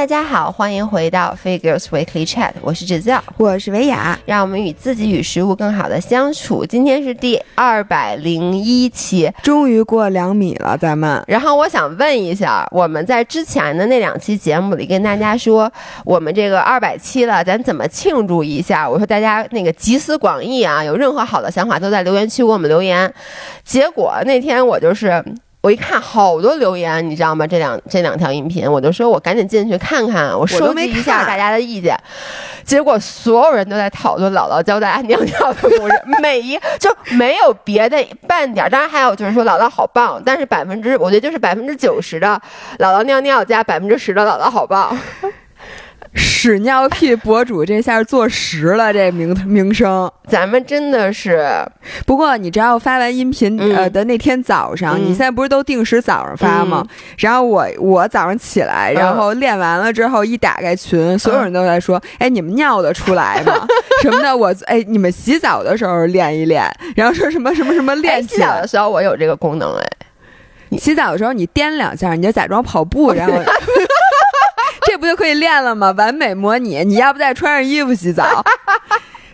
大家好，欢迎回到 Figures Weekly Chat，我是 Giselle，我是维雅，让我们与自己与食物更好的相处。今天是第二百零一期，终于过两米了，咱们。然后我想问一下，我们在之前的那两期节目里跟大家说，我们这个二百期了，咱怎么庆祝一下？我说大家那个集思广益啊，有任何好的想法都在留言区给我们留言。结果那天我就是。我一看好多留言，你知道吗？这两这两条音频，我就说我赶紧进去看看，我收集一下大家的意见。结果所有人都在讨论姥姥教大家尿尿的故事，每一就没有别的半点。当然还有就是说姥姥好棒，但是百分之我觉得就是百分之九十的姥姥尿尿加百分之十的姥姥好棒。屎尿屁博主这下坐实了这名名声，咱们真的是。不过你知道发完音频呃的那天早上，你现在不是都定时早上发吗？然后我我早上起来，然后练完了之后一打开群，所有人都在说：“哎，你们尿得出来吗？什么的？我哎，你们洗澡的时候练一练，然后说什么什么什么练洗澡的时候我有这个功能哎，洗澡的时候你颠两下，你就假装跑步，然后。”这不就可以练了吗？完美模拟，你要不再穿上衣服洗澡？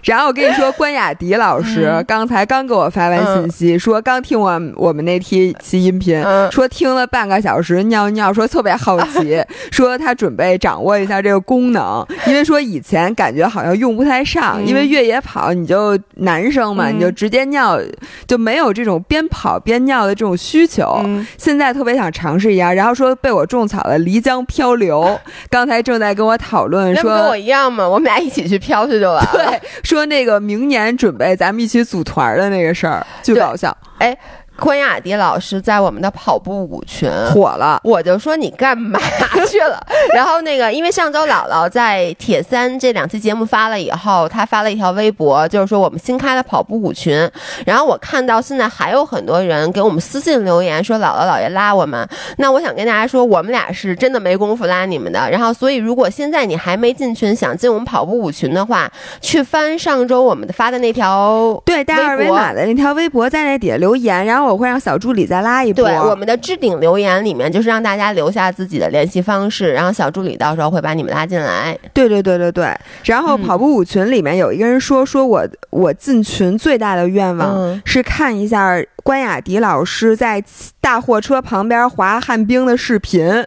然后我跟你说，关雅迪老师刚才刚给我发完信息，说刚听完我们那期期音频，说听了半个小时尿尿，说特别好奇，说他准备掌握一下这个功能，因为说以前感觉好像用不太上，因为越野跑你就男生嘛，你就直接尿，就没有这种边跑边尿的这种需求。现在特别想尝试一下，然后说被我种草了漓江漂流，刚才正在跟我讨论，说跟我一样嘛，我们俩一起去漂去就完了。对，说。说那个明年准备咱们一起组团的那个事儿，巨搞笑。哎。关雅迪老师在我们的跑步舞群火了，我就说你干嘛 去了？然后那个，因为上周姥姥在铁三这两期节目发了以后，她发了一条微博，就是说我们新开的跑步舞群。然后我看到现在还有很多人给我们私信留言说姥姥姥爷拉我们。那我想跟大家说，我们俩是真的没工夫拉你们的。然后，所以如果现在你还没进群，想进我们跑步舞群的话，去翻上周我们发的那条对带二维码的那条微博，在那底下留言，然后。我会让小助理再拉一波。对，我们的置顶留言里面就是让大家留下自己的联系方式，然后小助理到时候会把你们拉进来。对对对对对。然后跑步舞群里面有一个人说，说我我进群最大的愿望是看一下关雅迪老师在大货车旁边滑旱冰的视频。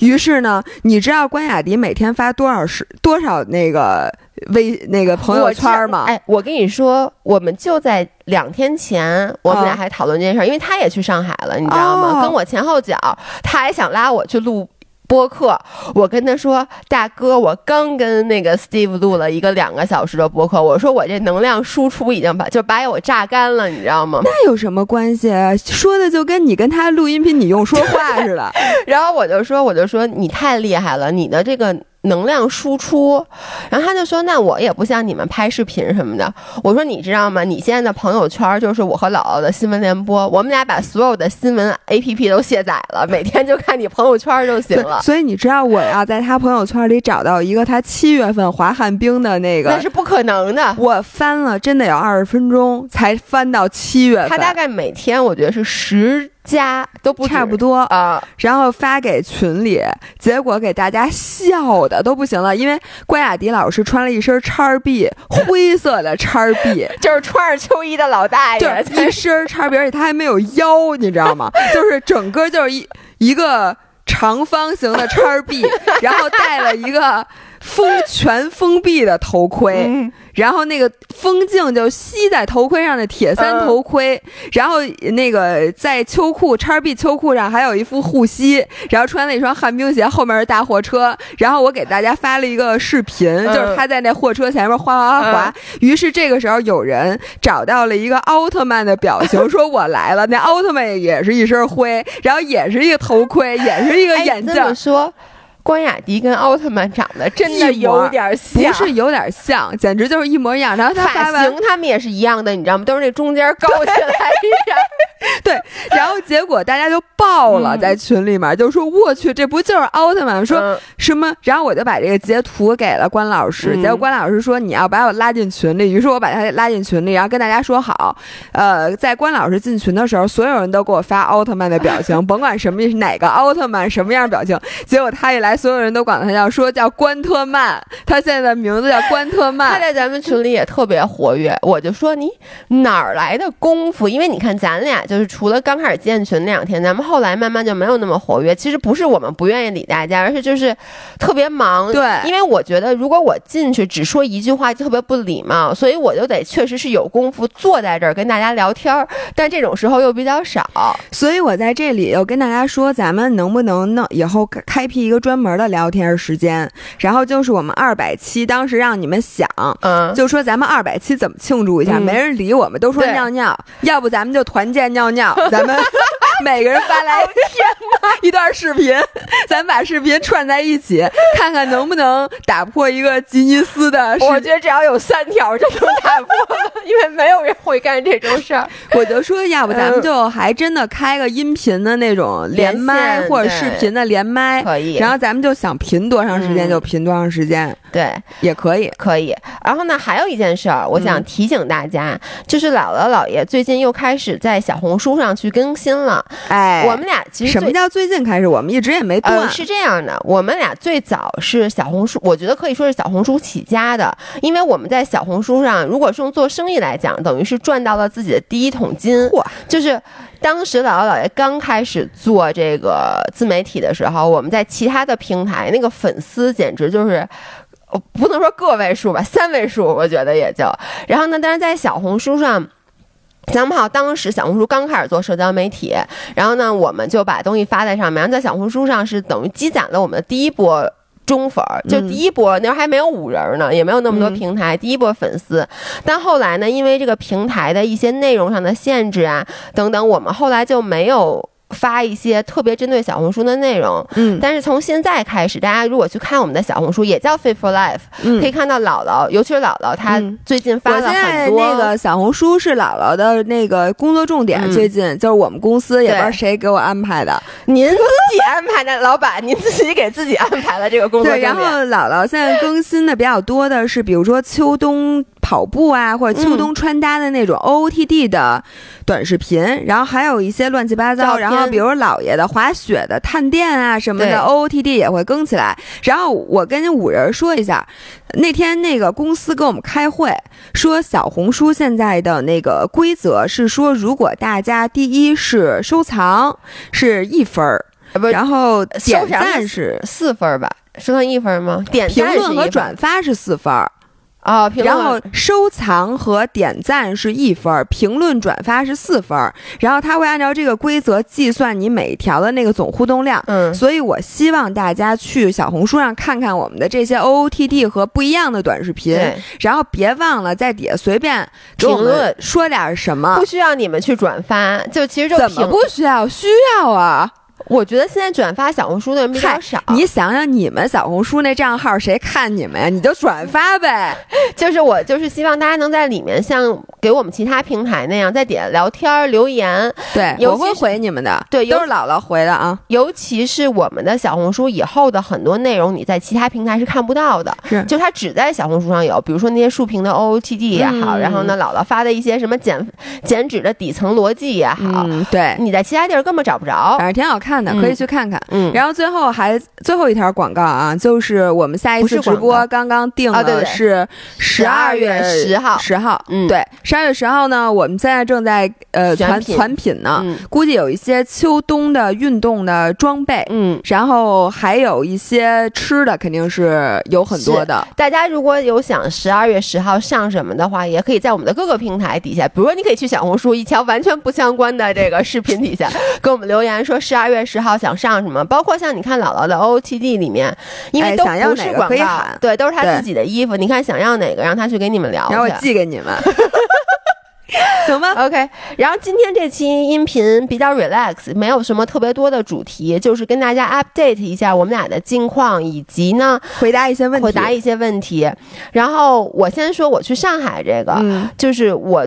于是呢，你知道关雅迪每天发多少是多少那个？微那个朋友圈嘛，哎，我跟你说，我们就在两天前，我们俩还讨论这件事儿，因为他也去上海了，你知道吗？跟我前后脚，他还想拉我去录播客。我跟他说，大哥，我刚跟那个 Steve 录了一个两个小时的播客，我说我这能量输出已经把就把我榨干了，你知道吗？那有什么关系？说的就跟你跟他录音频，你用说话似的。然后我就说，我就说你太厉害了，你的这个。能量输出，然后他就说：“那我也不像你们拍视频什么的。”我说：“你知道吗？你现在的朋友圈就是我和姥姥的新闻联播，我们俩把所有的新闻 APP 都卸载了，每天就看你朋友圈就行了。”所以你知道我要在他朋友圈里找到一个他七月份滑旱冰的那个，那是不可能的。我翻了，真的有二十分钟才翻到七月份。他大概每天我觉得是十。加都不差不多啊，然后发给群里，结果给大家笑的都不行了，因为关雅迪老师穿了一身叉 B，灰色的叉 B，就是穿着秋衣的老大爷，一身叉 B，而且他还没有腰，你知道吗？就是整个就是一一个长方形的叉 B，然后戴了一个。封全封闭的头盔，然后那个风镜就吸在头盔上的铁三头盔，然后那个在秋裤叉 B 秋裤上还有一副护膝，然后穿了一双旱冰鞋，后面是大货车，然后我给大家发了一个视频，就是他在那货车前面哗哗哗滑，于是这个时候有人找到了一个奥特曼的表情，说我来了，那奥特曼也是一身灰，然后也是一个头盔，也是一个眼镜，说。关雅迪跟奥特曼长得真的有点像，不是有点像，简直就是一模一样。然后他发型他们也是一样的，你知道吗？都是那中间高起来。对，然后结果大家就爆了，在群里面就说：“我去，这不就是奥特曼？”说什么？然后我就把这个截图给了关老师，结果关老师说：“你要把我拉进群里。”于是我把他拉进群里，然后跟大家说好，呃，在关老师进群的时候，所有人都给我发奥特曼的表情，甭管什么哪个奥特曼什么样表情。结果他一来，所有人都管他叫说叫关特曼，他现在的名字叫关特 曼。他在咱们群里也特别活跃，我就说你哪儿来的功夫？因为你看咱俩就是除了刚开始建群那两天，咱们后来慢慢就没有那么活跃。其实不是我们不愿意理大家，而是就是特别忙。对，因为我觉得如果我进去只说一句话就特别不礼貌，所以我就得确实是有功夫坐在这儿跟大家聊天儿。但这种时候又比较少，所以我在这里又跟大家说，咱们能不能弄以后开辟一个专门的聊天时间？然后就是我们二百期当时让你们想，嗯，就说咱们二百期怎么庆祝一下？没人理我们，都说尿尿，要不咱们就团建尿尿尿，咱们。每个人发来 一段视频，咱把视频串在一起，看看能不能打破一个吉尼斯的。我觉得只要有三条就能打破，因为没有人会干这种事儿。我就说，要不咱们就还真的开个音频的那种连麦，或者视频的连麦，可以。然后咱们就想频多长时间就频多长时间，对，也可以，可以。然后呢，还有一件事儿，我想提醒大家，就是姥姥姥爷最近又开始在小红书上去更新了。哎，我们俩其实什么叫最近开始？我们一直也没断。是这样的，我们俩最早是小红书，我觉得可以说是小红书起家的，因为我们在小红书上，如果是用做生意来讲，等于是赚到了自己的第一桶金。嚯！就是当时姥姥姥爷刚开始做这个自媒体的时候，我们在其他的平台那个粉丝简直就是，不能说个位数吧，三位数，我觉得也就。然后呢，但是在小红书上。咱们好，当时小红书刚开始做社交媒体，然后呢，我们就把东西发在上面，然后在小红书上是等于积攒了我们的第一波中粉，就第一波那时候还没有五人呢，也没有那么多平台，第一波粉丝。但后来呢，因为这个平台的一些内容上的限制啊等等，我们后来就没有。发一些特别针对小红书的内容，嗯，但是从现在开始，大家如果去看我们的小红书，也叫 Fit for Life，嗯，可以看到姥姥，尤其是姥姥，她最近发了很多。那个小红书是姥姥的那个工作重点，最近就是我们公司也不知道谁给我安排的，您自己安排的，老板，您自己给自己安排了这个工作。对，然后姥姥现在更新的比较多的是，比如说秋冬跑步啊，或者秋冬穿搭的那种 OOTD 的短视频，然后还有一些乱七八糟，然后。比如姥爷的滑雪的探店啊什么的，OOTD 也会更起来。然后我跟五人说一下，那天那个公司跟我们开会说，小红书现在的那个规则是说，如果大家第一是收藏是一分儿，然后点赞是四分儿吧？收藏一分吗？点评论和转发是四分儿。啊，然后收藏和点赞是一分，评论转发是四分，然后他会按照这个规则计算你每条的那个总互动量。嗯，所以我希望大家去小红书上看看我们的这些 OOTD 和不一样的短视频，然后别忘了在底下随便评论说点什么，不需要你们去转发，就其实就怎么不需要？需要啊。我觉得现在转发小红书的人比较少。你想想，你们小红书那账号谁看你们呀？你就转发呗。就是我，就是希望大家能在里面像给我们其他平台那样，在底下聊天留言。对，我会回你们的。对，都是姥姥回的啊。尤其是我们的小红书以后的很多内容，你在其他平台是看不到的。是，就它只在小红书上有。比如说那些竖屏的 OOTD 也好，然后呢，姥姥发的一些什么减减脂的底层逻辑也好，对，你在其他地儿根本找不着。反正挺好看的，可以去看看。嗯，然后最后还最后一条广告啊，就是我们下一次直播刚刚定的是十二月十号，十号，嗯，对，十二月十号呢，我们现在正在呃传传品。呢，估计有一些秋冬的运动的装备，嗯，然后还有一些吃的，肯定是有很多的。大家如果有想十二月十号上什么的话，也可以在我们的各个平台底下，比如说你可以去小红书一条完全不相关的这个视频底下给我们留言说十二月十号想上什么，包括像你看姥姥的 OOTD 里面，因为都不是广告，对，都是他自己的衣服。你看想要哪个，让他去给你们聊，然后我寄给你们，行吗？OK。然后今天这期音频比较 relax，没有什么特别多的主题，就是跟大家 update 一下我们俩的近况，以及呢回答一些问题，回答一些问题。然后我先说我去上海这个，就是我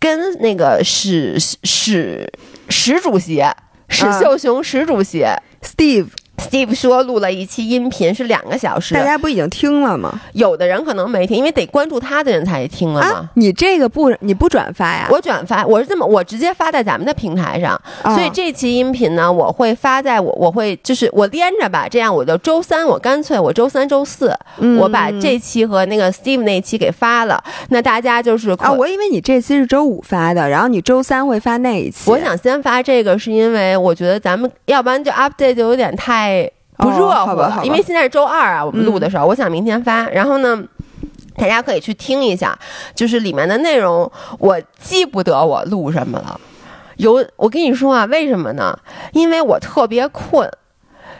跟那个史史。史主席史嗯。秀雄史主席、Steve，Steve 说录了一期音频是两个小时大，家不已经听了吗？有的人可能没听，因为得关注他的人才听了嘛。啊，你这个不你不转发呀？我转发，我是这么，我直接发在咱们的平台上，啊所以这期音频呢，我会发在我，我会就是我连着吧，这样我就周三，我干脆我周三、周四，嗯我把这期和那个 Steve 那期给发了，那大家就是可啊，我以为你这期是周五发的，然后你周三会发那一期。我想先发这个，是因为我觉得咱们要不然就 update 就有点太不热乎因为现在是周二啊，我们录的时候，我想明天发，然后呢。大家可以去听一下，就是里面的内容，我记不得我录什么了。有，我跟你说啊，为什么呢？因为我特别困，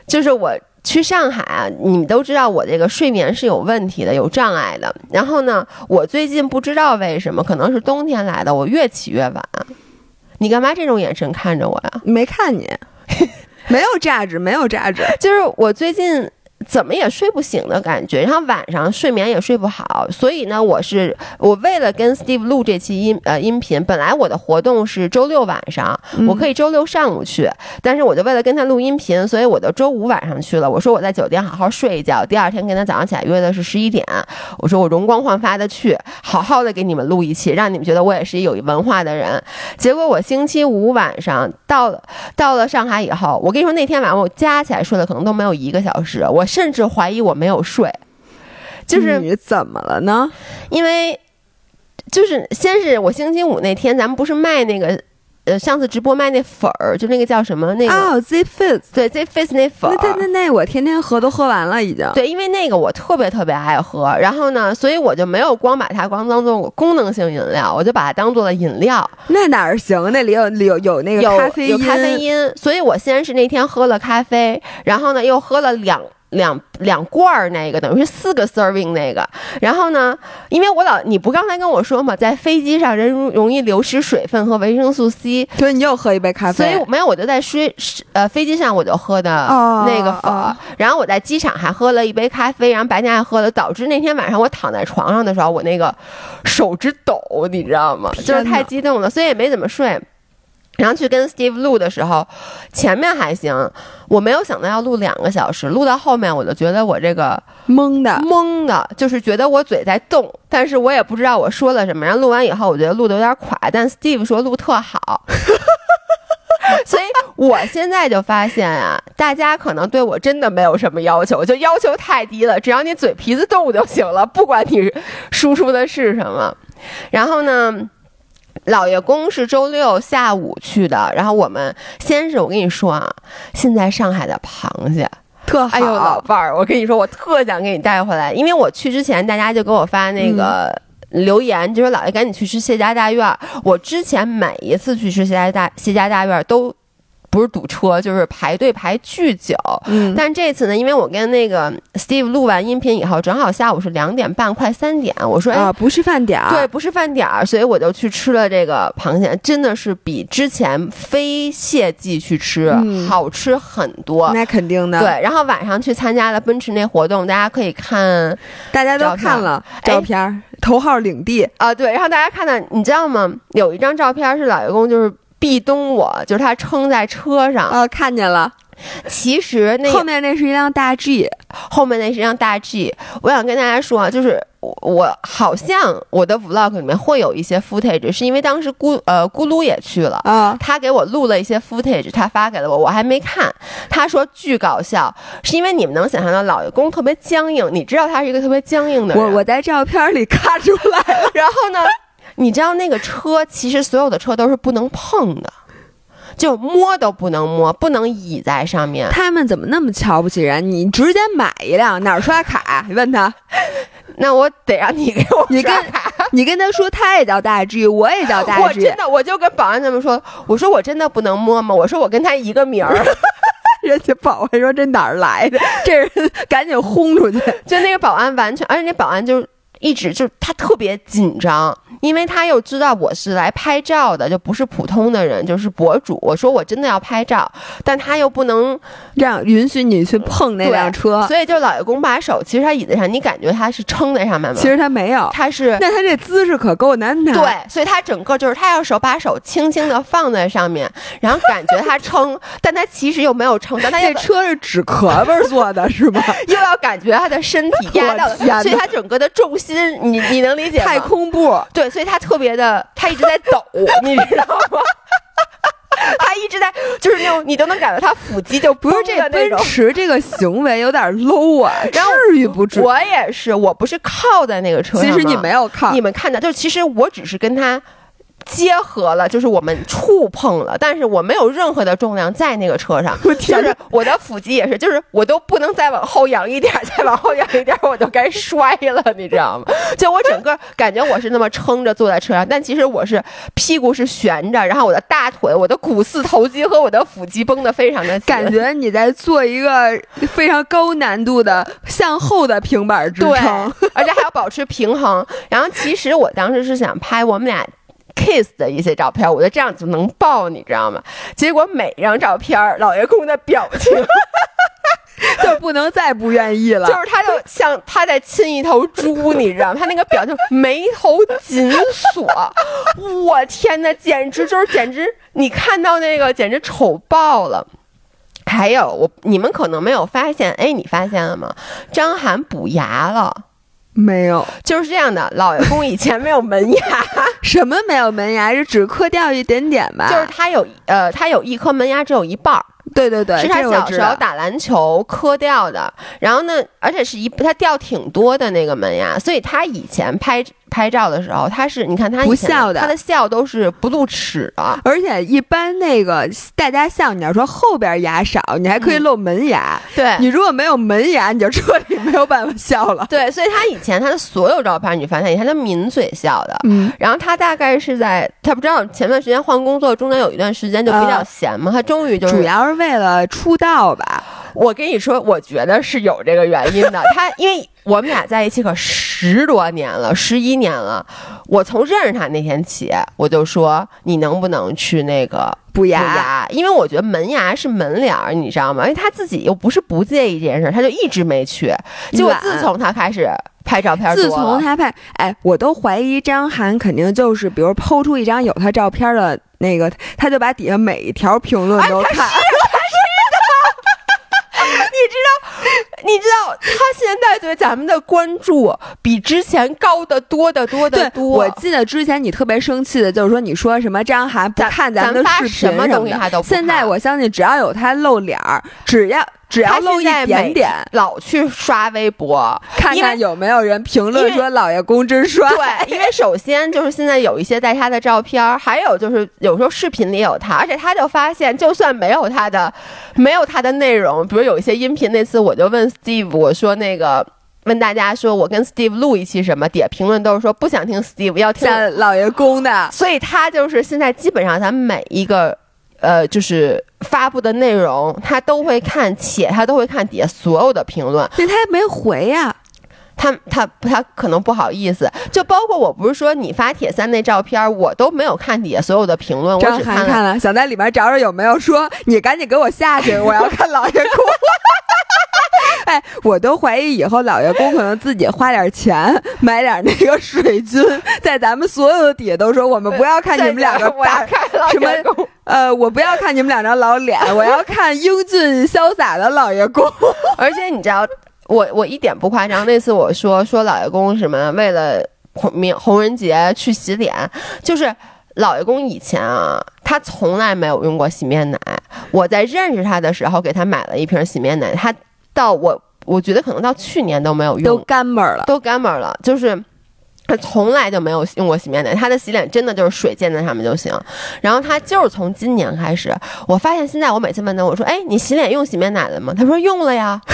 就是我去上海啊，你们都知道我这个睡眠是有问题的，有障碍的。然后呢，我最近不知道为什么，可能是冬天来的，我越起越晚。你干嘛这种眼神看着我呀？没看你，没有价值，没有价值。就是我最近怎么也睡不醒的感觉，然后晚上睡眠也睡不好，所以呢，我是我为了跟 Steve 录这期音呃音频，本来我的活动是周六晚上，我可以周六上午去，但是我就为了跟他录音频，所以我就周五晚上去了。我说我在酒店好好睡一觉，第二天跟他早上起来约的是十一点，我说我容光焕发的去，好好的给你们录一期，让你们觉得我也是一有文化的人。结果我星期五晚上到了到了上海以后，我跟你说那天晚上我加起来睡了可能都没有一个小时，我甚至怀疑我没有睡，就是你怎么了呢？因为就是先是我星期五那天咱们不是卖那个呃上次直播卖那粉儿，就那个叫什么那个、哦，Z Fizz，对 Z Face 那粉儿。那那那那我天天喝都喝完了已经。对，因为那个我特别特别爱喝，然后呢，所以我就没有光把它光当做功能性饮料，我就把它当做了饮料，那哪儿行？那里有有有那个有咖啡因，有咖啡因，所以我先是那天喝了咖啡，然后呢又喝了两。两两罐儿那个等于是四个 serving 那个，然后呢，因为我老你不刚才跟我说嘛，在飞机上人容容易流失水分和维生素 C，所以你又喝一杯咖啡。所以没有我就在睡呃飞机上我就喝的哦那个粉儿，哦然后我在机场还喝了一杯咖啡，然后白天还喝了，导致那天晚上我躺在床上的时候，我那个手指抖，你知道吗？就是太激动了，所以也没怎么睡。然后去跟 Steve 录的时候，前面还行，我没有想到要录两个小时，录到后面我就觉得我这个懵的。懵的，就是觉得我嘴在动，但是我也不知道我说了什么。然后录完以后，我觉得录的有点垮，但 Steve 说录特好，所以我现在就发现啊，大家可能对我真的没有什么要求，就要求太低了，只要你嘴皮子动就行了，不管你输出的是什么。然后呢？老爷公是周六下午去的，然后我们先是我跟你说啊，现在上海的螃蟹，特好。哎呦，老伴儿，我跟你说，我特想给你带回来，因为我去之前，大家就给我发那个留言，就说姥爷赶紧去吃谢家大院儿。我之前每一次去吃谢家大谢家大院儿都。不是堵车，就是排队排巨久。嗯，但这次呢，因为我跟那个 Steve 录完音频以后，正好下午是两点半，快三点，我说，哎，啊，不是饭点儿。对，，不是饭点儿，所以我就去吃了这个螃蟹，真的是比之前非蟹季去吃、嗯好吃很多。那肯定的。，对，然后晚上去参加了奔驰那活动，大家可以看大家都看了哎照片儿，头号领地。啊、对，然后大家看到，你知道吗？有一张照片是老爷公就是壁咚我，就是他撑在车上，啊，看见了，其实那后面那是一辆大 G。后面那是一辆大 G。我想跟大家说啊，就是我我好像我的 vlog 里面会有一些 footage，是因为当时咕呃咕噜也去了。啊，他给我录了一些 footage，他发给了我，我还没看。他说巨搞笑，是因为你们能想象到老爷公特别僵硬，你知道他是一个特别僵硬的人。我我在照片里看出来了。然后呢，你知道那个车其实所有的车都是不能碰的，就摸都不能摸，不能倚在上面。他们怎么那么瞧不起人？你直接买一辆，哪儿刷卡？你问他，那我得让你给我你跟刷卡。你跟他说他也叫大 G，我也叫大 G 我真的，我就跟保安他们说，我说我真的不能摸吗？我说我跟他一个名儿，人家保安说这哪儿来的？这人赶紧轰出去。就那个保安完全，而且那保安就是一直就他特别紧张，因为他又知道我是来拍照的，就不是普通的人，就是博主。我说我真的要拍照，但他又不能让允许你去碰那辆车，所以就老爷公把手，其实他椅子上，你感觉他是撑在上面吗？其实他没有，他是。那他这姿势可够难拿。对，所以他整个就是他要手把手轻轻的放在上面，然后感觉他撑，但他其实又没有撑，但他这车是纸壳子做的，是吗？又要感觉他的身体压到，所以他整个的重心，你你能理解吗？太空步，对，所以他特别的，他一直在抖，你知道吗？他一直在，就是那种你都能感觉他腹肌就不是这个奔驰这个行为有点 low 啊，至于不至？我也是，我不是靠在那个车上，其实你没有靠，你们看到，就是其实我只是跟他。结合了，就是我们触碰了，但是我没有任何的重量在那个车上，就是我的腹肌也是，就是我都不能再往后仰一点，再往后仰一点，我就该摔了，你知道吗？就我整个感觉我是那么撑着坐在车上，但其实我是屁股是悬着，然后我的大腿、我的股四头肌和我的腹肌绷得非常的紧，感觉你在做一个非常高难度的向后的平板支撑，而且还要保持平衡。然后其实我当时是想拍我们俩。Kiss 的一些照片，我觉得这样就能爆，你知道吗？结果每张照片，老爷公的表情 就不能再不愿意了，就是他就像他在亲一头猪，你知道吗？他那个表情眉头紧锁，我天呐，简直就是简直，你看到那个简直丑爆了。还有我，你们可能没有发现，哎，你发现了吗？张涵补牙了。没有，就是这样的。老爷公以前没有门牙，什么没有门牙？是只磕掉一点点吧？就是他有，呃，他有一颗门牙，只有一半儿。对对对，是他小时候打篮球磕掉的。然后呢，而且是一他掉挺多的那个门牙，所以他以前拍。拍照的时候，他是你看他不笑的，他的笑都是不露齿的，而且一般那个大家笑，你要说后边牙少，你还可以露门牙。对你如果没有门牙，你就彻底没有办法笑了。对，所以他以前他的所有照片，你发现以前他抿嘴笑的。嗯，然后他大概是在他不知道前段时间换工作，中间有一段时间就比较闲嘛，他终于就主要是为了出道吧。我跟你说，我觉得是有这个原因的。他因为我们俩在一起可十多年了，十一年了。我从认识他那天起，我就说你能不能去那个补牙？因为我觉得门牙是门脸儿，你知道吗？因为他自己又不是不介意这件事，他就一直没去。结果自从他开始拍照片，自从他拍，哎，我都怀疑张涵肯定就是，比如抛出一张有他照片的那个，他就把底下每一条评论都看。你知道，你知道他现在对咱们的关注比之前高的多得多得多。我记得之前你特别生气的就是说，你说什么张涵不看咱们的视频什么东西他都不现在我相信，只要有他露脸儿，只要。只要露一点点，老去刷微博，看看有没有人评论说老爷公真帅。对，因为首先就是现在有一些带他的照片，还有就是有时候视频里有他，而且他就发现，就算没有他的，没有他的内容，比如有一些音频，那次我就问 Steve，我说那个问大家说我跟 Steve 录一期什么，底下评论都是说不想听 Steve，要听老爷公的，所以他就是现在基本上咱们每一个。呃，就是发布的内容，他都会看，且他都会看底下所有的评论。那他没回呀？他他他可能不好意思。就包括我不是说你发铁三那照片，我都没有看底下所有的评论，我只看了，想在里面找找有没有说你赶紧给我下去，我要看老爷公。哎，我都怀疑以后老爷公可能自己花点钱买点那个水军，在咱们所有的底下都说我们不要看你们两个大什么呃，我不要看你们两张老脸，我要看英俊潇洒的老爷公。而且你知道，我我一点不夸张，那次我说说老爷公什么为了红明红人节去洗脸，就是老爷公以前啊，他从来没有用过洗面奶。我在认识他的时候给他买了一瓶洗面奶，他。到我，我觉得可能到去年都没有用，都干巴了，都干巴了。就是他从来就没有用过洗面奶，他的洗脸真的就是水溅在上面就行。然后他就是从今年开始，我发现现在我每次问他，我说：“哎，你洗脸用洗面奶了吗？”他说：“用了呀。”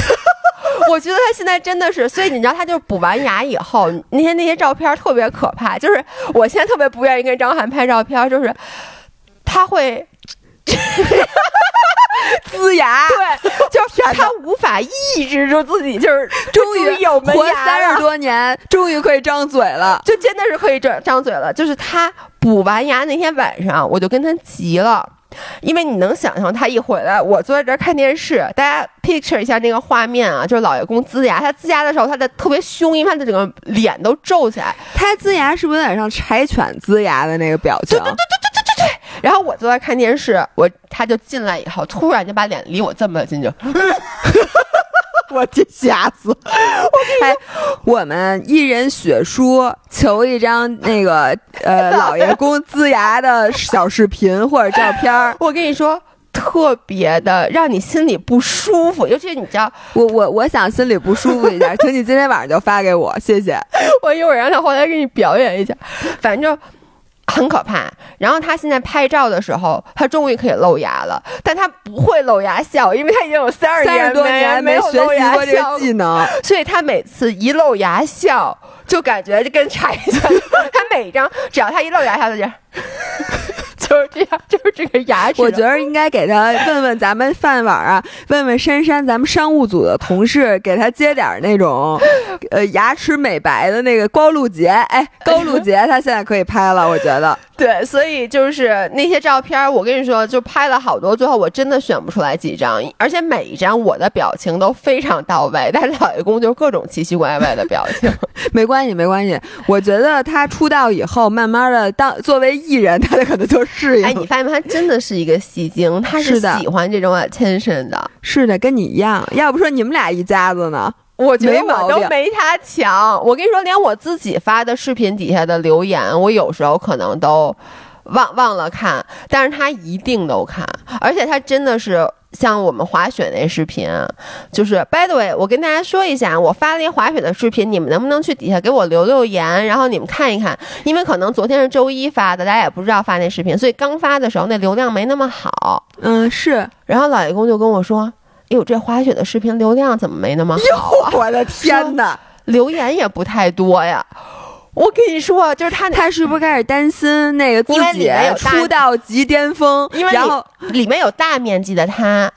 我觉得他现在真的是，所以你知道，他就是补完牙以后，那些那些照片特别可怕。就是我现在特别不愿意跟张翰拍照片，就是他会。呲牙，对，就是他无法抑制住自己，就是终于有门活三十多年，终于可以张嘴了。就真的是可以张张嘴了。就是他补完牙那天晚上，我就跟他急了。因为你能想象他一回来，我坐在这儿看电视，大家 picture 一下那个画面啊，就是老爷公呲牙，他呲牙的时候，他的特别凶，因为他的整个脸都皱起来。他呲牙是不是有点像柴犬呲牙的那个表情？然后我坐在看电视，我他就进来以后，突然就把脸离我这么近，就，我天，吓死！哎，我们一人血书求一张那个呃 老爷公呲牙的小视频或者照片儿。我跟你说。特别的让你心里不舒服，尤其是你知道，我我我想心里不舒服一下，请你今天晚上就发给我，谢谢。我一会儿让他回来给你表演一下，反正很可怕。然后他现在拍照的时候，他终于可以露牙了，但他不会露牙笑，因为他已经有三十三十多年没学习过这个技能，所以他每次一露牙笑，就感觉就跟柴犬。他每张只要他一露牙笑，就这样。就是这样，就是这个牙齿。我觉得应该给他问问咱们饭碗啊，问问珊珊，咱们商务组的同事，给他接点那种，呃，牙齿美白的那个高露洁。哎，高露洁 他现在可以拍了，我觉得。对，所以就是那些照片，我跟你说，就拍了好多，最后我真的选不出来几张，而且每一张我的表情都非常到位，但是老爷公就各种奇奇怪怪的表情。没关系，没关系。我觉得他出道以后，慢慢的当作为艺人，他可能就适应。哎，你发现没？他真的是一个戏精，他是喜欢这种 attention 的。是的，跟你一样。要不说你们俩一家子呢？我觉得我都没他强。我跟你说，连我自己发的视频底下的留言，我有时候可能都忘忘了看，但是他一定都看，而且他真的是。像我们滑雪那视频，就是 by the way，我跟大家说一下，我发了一滑雪的视频，你们能不能去底下给我留留言，然后你们看一看，因为可能昨天是周一发的，大家也不知道发那视频，所以刚发的时候那流量没那么好。嗯，是。然后老爷公就跟我说：“哎呦，这滑雪的视频流量怎么没那么好啊？” 我的天哪，留言也不太多呀。我跟你说，就是他，他是不是开始担心那个自己出道即巅峰？因为然后里面有大面积的他，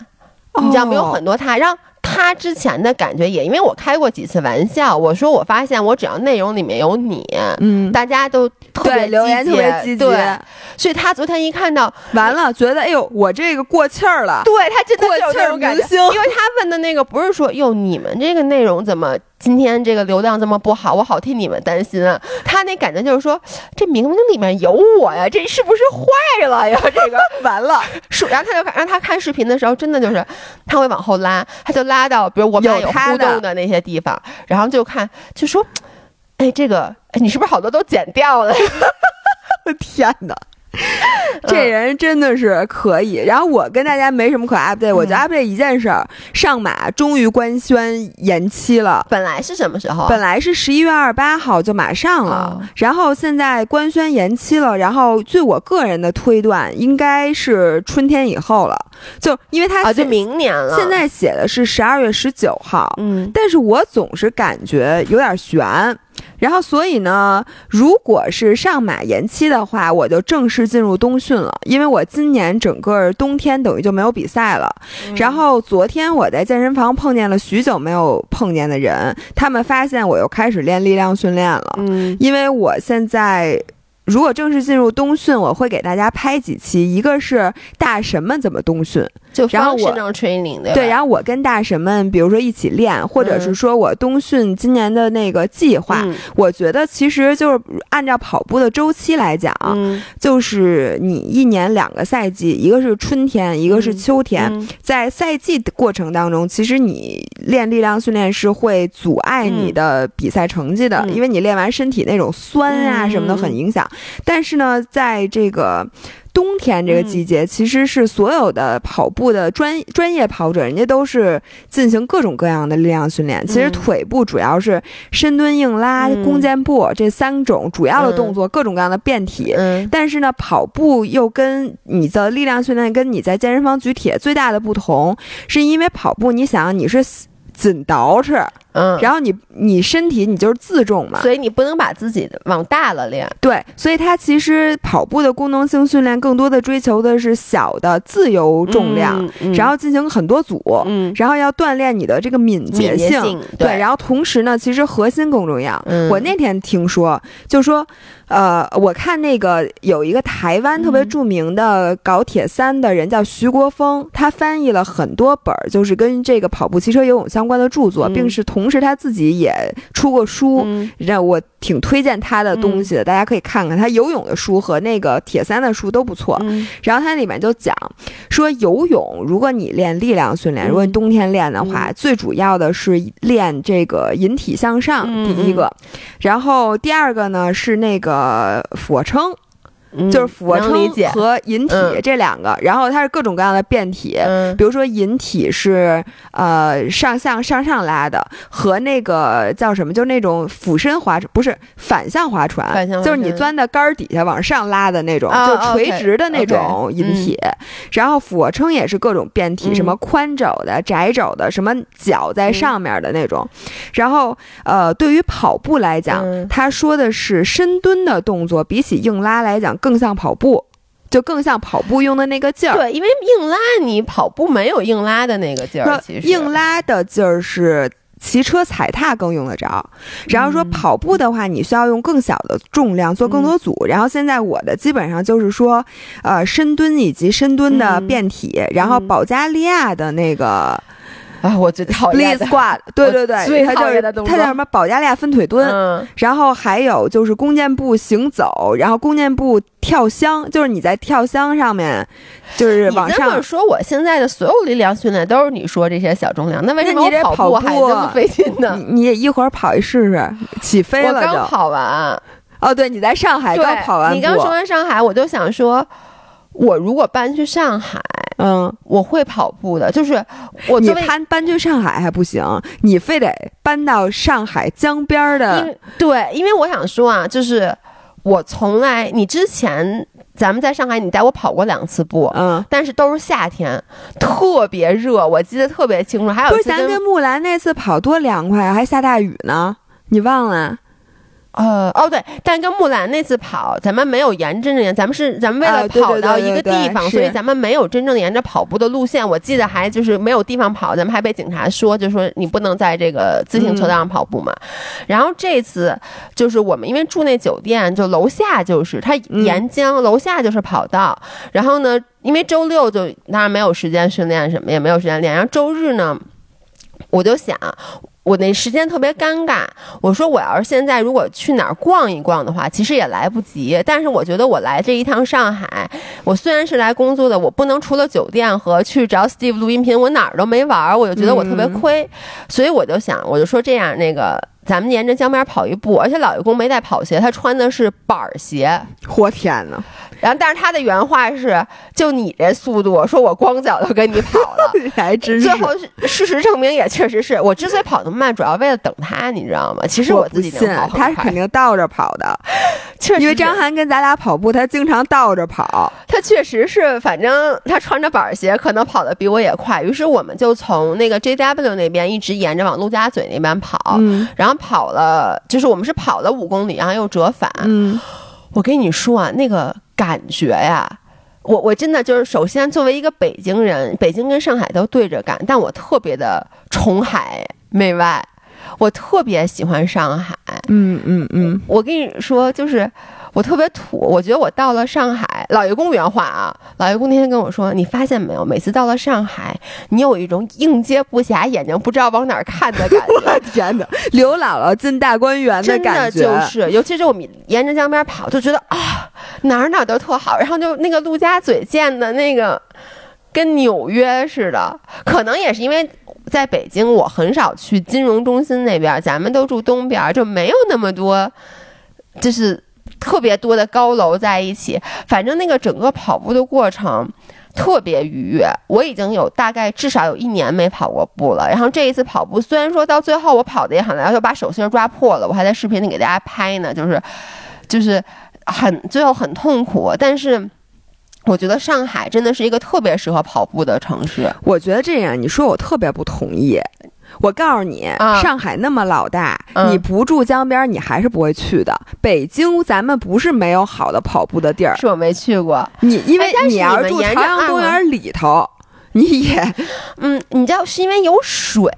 你知道吗有很多他，让他之前的感觉也，因为我开过几次玩笑，我说我发现我只要内容里面有你，嗯，大家都特别留言特别积极，对，所以他昨天一看到完了，觉得哎呦，我这个过气儿了，对他真的过气儿明星，因为他问的那个不是说哟，你们这个内容怎么？今天这个流量这么不好，我好替你们担心啊！他那感觉就是说，这明明里面有我呀，这是不是坏了呀？这个 完了。然后他就让他看视频的时候，真的就是他会往后拉，他就拉到比如我们俩有互动的那些地方，然后就看就说，哎，这个你是不是好多都剪掉了？我 天哪！这人真的是可以。然后我跟大家没什么可 update，我就 update 一件事儿：上马终于官宣延期了。本来是什么时候？本来是十一月二十八号就马上了，然后现在官宣延期了。然后据我个人的推断，应该是春天以后了。就因为他啊，就明年了。现在写的是十二月十九号，嗯，但是我总是感觉有点悬。然后，所以呢，如果是上马延期的话，我就正式进入冬训了。因为我今年整个冬天等于就没有比赛了。然后昨天我在健身房碰见了许久没有碰见的人，他们发现我又开始练力量训练了。嗯，因为我现在。如果正式进入冬训，我会给大家拍几期，一个是大神们怎么冬训，就然后我 training 对，然后我跟大神们，比如说一起练，或者是说我冬训今年的那个计划，我觉得其实就是按照跑步的周期来讲，就是你一年两个赛季，一个是春天，一个是秋天，在赛季的过程当中，其实你练力量训练是会阻碍你的比赛成绩的，因为你练完身体那种酸啊什么的很影响。但是呢，在这个冬天这个季节，其实是所有的跑步的专专业跑者，人家都是进行各种各样的力量训练。其实腿部主要是深蹲、硬拉、弓箭步这三种主要的动作，各种各样的变体。但是呢，跑步又跟你的力量训练跟你在健身房举铁最大的不同，是因为跑步，你想你是。紧捯饬，嗯，然后你你身体你就是自重嘛，所以你不能把自己往大了练。对，所以它其实跑步的功能性训练更多的追求的是小的自由重量，嗯。嗯然后进行很多组，嗯。然后要锻炼你的这个敏捷性对。然后同时呢，其实核心更重要。嗯。我那天听说，就说，呃，我看那个有一个台湾特别著名的搞铁三的人叫徐国峰，他翻译了很多本儿，就是跟这个跑步、骑车、游泳相关的著作，嗯。并是同时他自己也出过书。嗯。让我挺推荐他的东西的，大家可以看看他游泳的书和那个铁三的书都不错。嗯。然后它里面就讲说，游泳如果你练力量训练，嗯。如果你冬天练的话，最主要的是练这个引体向上，嗯。第一个，然后第二个呢是那个俯卧撑，嗯就是俯卧撑。和引体嗯这两个，然后它是各种各样的变体。嗯比如说引体是呃上向上上拉的，和那个叫什么，就是那种俯身划船不是反向划船，反向就是你钻在杆儿底下往上拉的那种，啊就垂直的那种引体。然后俯卧撑也是各种变体，嗯什么宽肘的、窄肘的，什么脚在上面的那种。然后呃，对于跑步来讲，嗯他说的是深蹲的动作比起硬拉来讲更像跑步。就更像跑步用的那个劲儿，对，因为硬拉你跑步没有硬拉的那个劲儿，其实硬拉的劲儿是骑车踩踏更用得着，然后说嗯跑步的话，你需要用更小的重量做更多组。然后现在我的基本上就是说，呃，深蹲以及深蹲的嗯变体，然后保加利亚的那个啊，我最讨 split 厌的 squat，对对对，最它就是讨厌的动作它叫什么保加利亚分腿蹲。嗯然后还有就是弓箭步行走，然后弓箭步跳箱，就是你在跳箱上面，就是往上你这么说，我现在的所有力量训练都是你说这些小重量，那为什么你这我跑步还步这么费劲呢？你你也一会儿跑一试试，起飞了就。刚跑完，哦，对，你在上海刚跑完。你刚说完上海，我就想说，我如果搬去上海，嗯，我会跑步的。就是我你搬搬去上海还不行，你非得搬到上海江边儿的。对，因为我想说啊，就是我从来，你之前咱们在上海，你带我跑过两次步。嗯，但是都是夏天，特别热，我记得特别清楚。还有不是，咱跟木兰那次跑多凉快啊，还下大雨呢，你忘了？呃哦对，但跟木兰那次跑，咱们没有沿真正沿，咱们是咱们为啊了跑到一个地方，所以咱们没有真正沿着跑步的路线。我记得还就是没有地方跑，咱们还被警察说，就说你不能在这个自行车道上跑步嘛。然后这次就是我们因为住那酒店，就楼下就是它嗯沿江，楼下就是跑道。然后呢，因为周六就当然没有时间训练什么，也没有时间练。然后周日呢，我就想。我那时间特别尴尬，我说我要是现在如果去哪儿逛一逛的话，其实也来不及。但是我觉得我来这一趟上海，我虽然是来工作的，我不能除了酒店和去找 Steve 录音频，我哪儿都没玩儿，我就觉得我特别亏。所以我就想，我就说这样，那个咱们沿着江边跑一步，而且老爷公没带跑鞋，他穿的是板儿鞋。我天哪！然后，但是他的原话是：“就你这速度，说我光脚都跟你跑了。”还真是最。后事实证明，也确实是我之所以跑那么慢，主要为了等他，你知道吗？其实我不自己信他是肯，定倒着跑的，确实因为张涵跟咱俩跑步，他经常倒着跑。他确实是，反正他穿着板鞋，可能跑得比我也快。于是我们就从那个 JW 那边一直沿着往陆家嘴那边跑，嗯然后跑了，就是我们是跑了五公里，然后又折返。嗯，我跟你说啊，那个感觉呀。我我真的就是，首先作为一个北京人，北京跟上海都对着干，但我特别的崇海媚外，我特别喜欢上海。嗯嗯嗯，我跟你说，就是我特别土，我觉得我到了上海，老爷公原话啊，老爷公那天跟我说，你发现没有，每次到了上海，你有一种应接不暇，眼睛不知道往哪儿看的感觉。天哪！刘姥姥进大观园真的感觉，就是，尤其是我们沿着江边跑，就觉得啊，哪儿哪儿都特好，然后就那个陆家嘴建的那个跟纽约似的，可能也是因为在北京，我很少去金融中心那边，咱们都住东边，就没有那么多，就是特别多的高楼在一起。反正那个整个跑步的过程。特别愉悦，我已经有大概至少有一年没跑过步了。然后这一次跑步，虽然说到最后我跑的也很累，就把手心抓破了，我还在视频里给大家拍呢，就是就是很最后很痛苦，但是。我觉得上海真的是一个特别适合跑步的城市。我觉得这样，你说我特别不同意。我告诉你，啊上海那么老大，嗯你不住江边，你还是不会去的。北京咱们不是没有好的跑步的地儿，是我没去过。你因为你要住朝阳公园里头，你也 嗯，你知道是因为有水，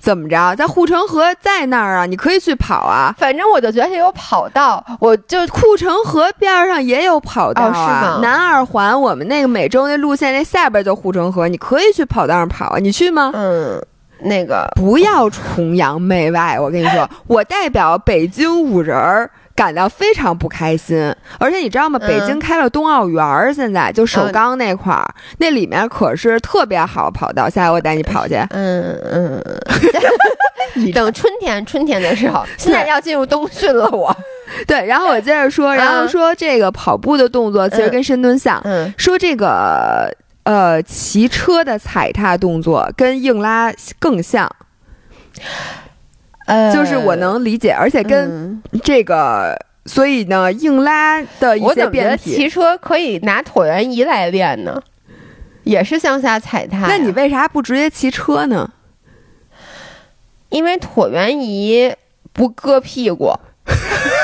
怎么着？在护城河在那儿啊，你可以去跑啊。反正我就觉得它有跑道，我就护城河边上也有跑道啊，哦是吗南二环我们那个每周那路线那下边就护城河，你可以去跑道上跑啊，你去吗？嗯，那个不要崇洋媚外，我跟你说，我代表北京五人儿感到非常不开心。而且你知道吗？嗯北京开了冬奥园儿，现在就首嗯钢那块儿，那里面可是特别好跑道。下回我带你跑去。嗯嗯，等春天春天的时候，现在要进入冬训了，我 对，然后我接着说，然后嗯说这个跑步的动作其实跟深蹲像，嗯说这个呃骑车的踩踏动作跟硬拉更像，呃，就是我能理解，而且跟嗯这个。所以呢，硬拉的一些变体，骑车可以拿椭圆仪来练呢？也是向下踩踏。那你为啥不直接骑车呢？因为椭圆仪不硌屁股。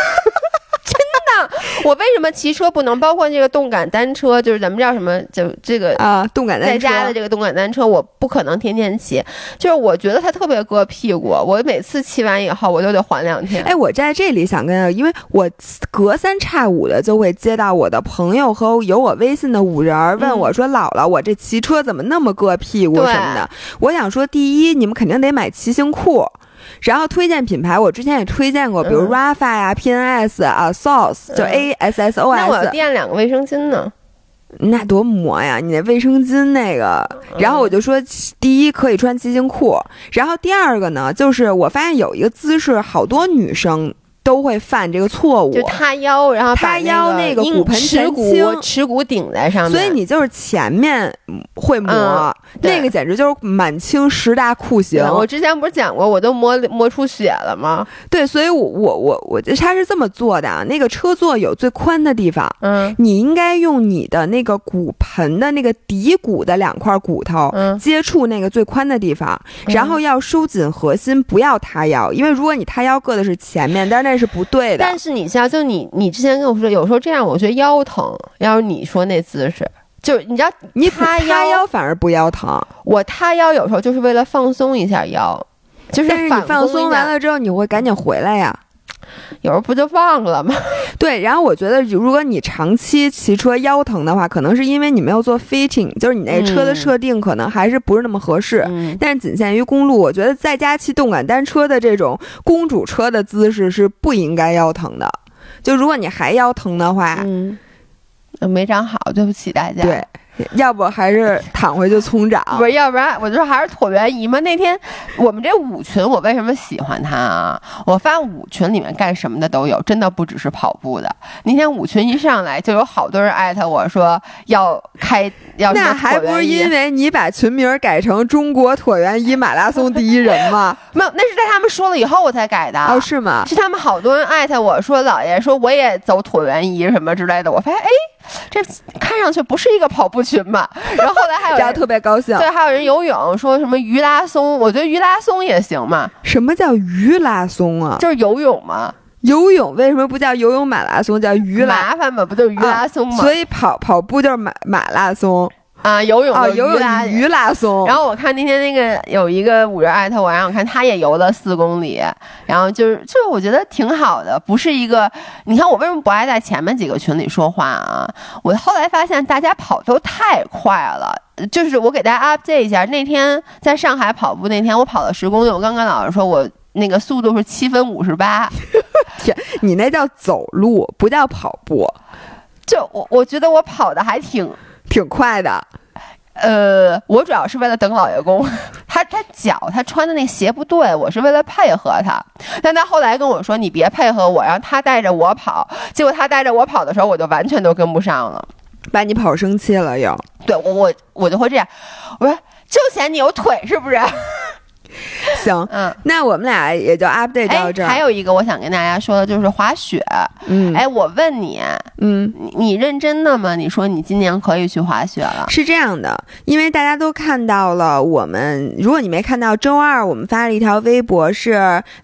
我为什么骑车不能？包括这个动感单车，就是咱们叫什么？就这个啊，动感单车。在家的这个动感单车，我不可能天天骑。就是我觉得它特别硌屁股，我每次骑完以后，我就得缓两天。哎，我在这里想跟，因为我隔三差五的就会接到我的朋友和有我微信的五人儿问我说：“姥姥，我这骑车怎么那么硌屁股什么的？”我想说，第一，你们肯定得买骑行裤。然后推荐品牌，我之前也推荐过，比如嗯 Rafa 呀、PNS 啊、saos 就嗯 A S S O 那我垫两个卫生巾呢。那多磨呀！你那卫生巾那个，然后我就说，第一可以穿骑行裤，然后第二个呢，就是我发现有一个姿势，好多女生都会犯这个错误就，塌腰，然后塌腰那个骨盆耻骨前倾耻骨顶在上面，所以你就是前面嗯会磨，嗯那个简直就是满清十大酷刑。我之前不是讲过，我都磨磨出血了吗？对，所以我我我我他是这么做的啊，那个车座有最宽的地方。嗯你应该用你的那个骨盆的那个骶骨的两块骨头嗯接触那个最宽的地方，然后要收紧核心，不要塌腰，因为如果你塌腰硌的是前面，但是那是不对的但。是你知道，就你你之前跟我说，有时候这样我觉得腰疼。要是你说那姿势，就是你知道你塌塌腰反而不腰疼，我塌腰有时候就是为了放松一下腰，就是但是你放松完，了之后，你会赶紧回来呀。有时候不就忘了吗？对，然后我觉得，如果你长期骑车腰疼的话，可能是因为你没有做 fitting，就是你那车的嗯设定可能还是不是那么合适。嗯，但是仅限于公路，我觉得在家骑动感单车的这种公主车的姿势是不应该腰疼的。就如果你还腰疼的话，嗯，没长好，对不起大家。对，要不还是躺回去从长。不是，要不然我就说还是椭圆仪嘛。那天我们这舞群，我为什么喜欢它啊？我发现舞群里面干什么的都有，真的不只是跑步的。那天舞群一上来，就有好多人艾特我说要开，要那还不是因为你把群名改成中国椭圆仪马拉松第一人吗？没有？那是在他们说了以后我才改的。哦，是吗？是他们好多人艾特我说，姥爷说我也走椭圆仪什么之类的。我发现，哎，这看上去不是一个跑步群吧？然后后来还有人特别高兴。对，还有人游泳，说什么鱼拉松，我觉得鱼拉松也行嘛，什么叫鱼拉松啊？就是游泳嘛，游泳为什么不叫游泳马拉松，叫鱼拉？麻烦嘛，不就是鱼拉松嘛？所以跑跑步就是马马拉松啊，游泳啊，就是游。鱼拉松。然后我看那天那个有一个五人艾特我，让我看他也游了四公里，然后就是就是我觉得挺好的，不是一个你看我为什么不爱在前面几个群里说话啊？我后来发现大家跑都太快了。就是我给大家 update 一下，那天在上海跑步那天，我跑了十公里，我刚跟老师说我那个速度是七分五十八，天你那叫走路，不叫跑步，就我我觉得我跑的还挺挺快的。呃，我主要是为了等老爷公，他他脚他穿的那鞋不对，我是为了配合他。但他后来跟我说你别配合我，让他带着我跑。结果他带着我跑的时候，我就完全都跟不上了。把你跑生气了又。对我我我就会这样，我说就嫌你有腿是不是？行，嗯，那我们俩也就 update 到哎这，儿。还有一个我想跟大家说的就是滑雪。嗯，哎，我问你，嗯，你你认真的吗？你说你今年可以去滑雪了？是这样的，因为大家都看到了，我们如果你没看到，周二我们发了一条微博，是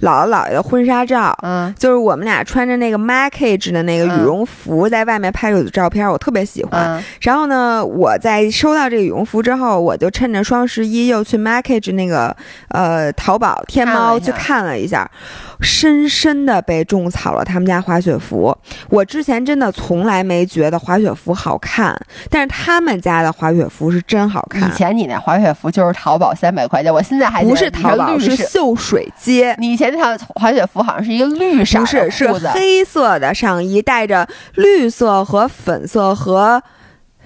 姥姥姥爷的婚纱照，嗯就是我们俩穿着那个 Markage 的那个羽绒服，在外面拍摄的照片，我特别喜欢。嗯然后呢，我在收到这个羽绒服之后，我就趁着双十一又去 Markage 那个呃淘宝、天猫去看了一下深深的被种草了他们家滑雪服。我之前真的从来没觉得滑雪服好看，但是他们家的滑雪服是真好看以。前你那滑雪服就是淘宝三百块钱，我现在还不是淘宝，是秀水街。你以前那套滑雪服好像是一个绿色的不是，是黑色的上衣，带着绿色和粉色和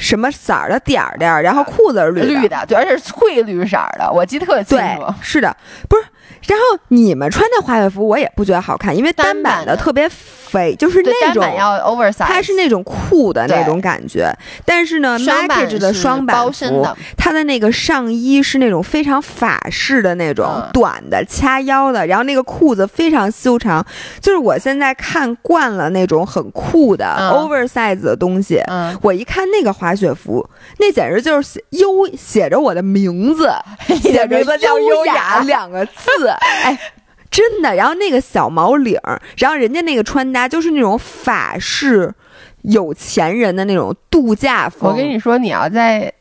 什么色儿的点儿点儿，然后裤子是绿的。绿的，对，而且是翠绿色的，我记得特清对楚。，是的，不是。然后你们穿的滑雪服我也不觉得好看，因为单单板的特别肥，就是，那种要 oversize，它是那种酷的那种感觉。但是呢双板，Markage 的双板服它的那个上衣是那种非常法式的那种嗯。短的掐腰的，然后那个裤子非常修长。就是我现在看惯了那种很酷的、嗯。oversize 的东西，嗯，我一看那个滑雪服，那简直就是写优写着我的名字，写着叫优雅。雅两个字，哎。真的，然后那个小毛领儿，然后人家那个穿搭就是那种法式有钱人的那种度假风。我跟你说，你要在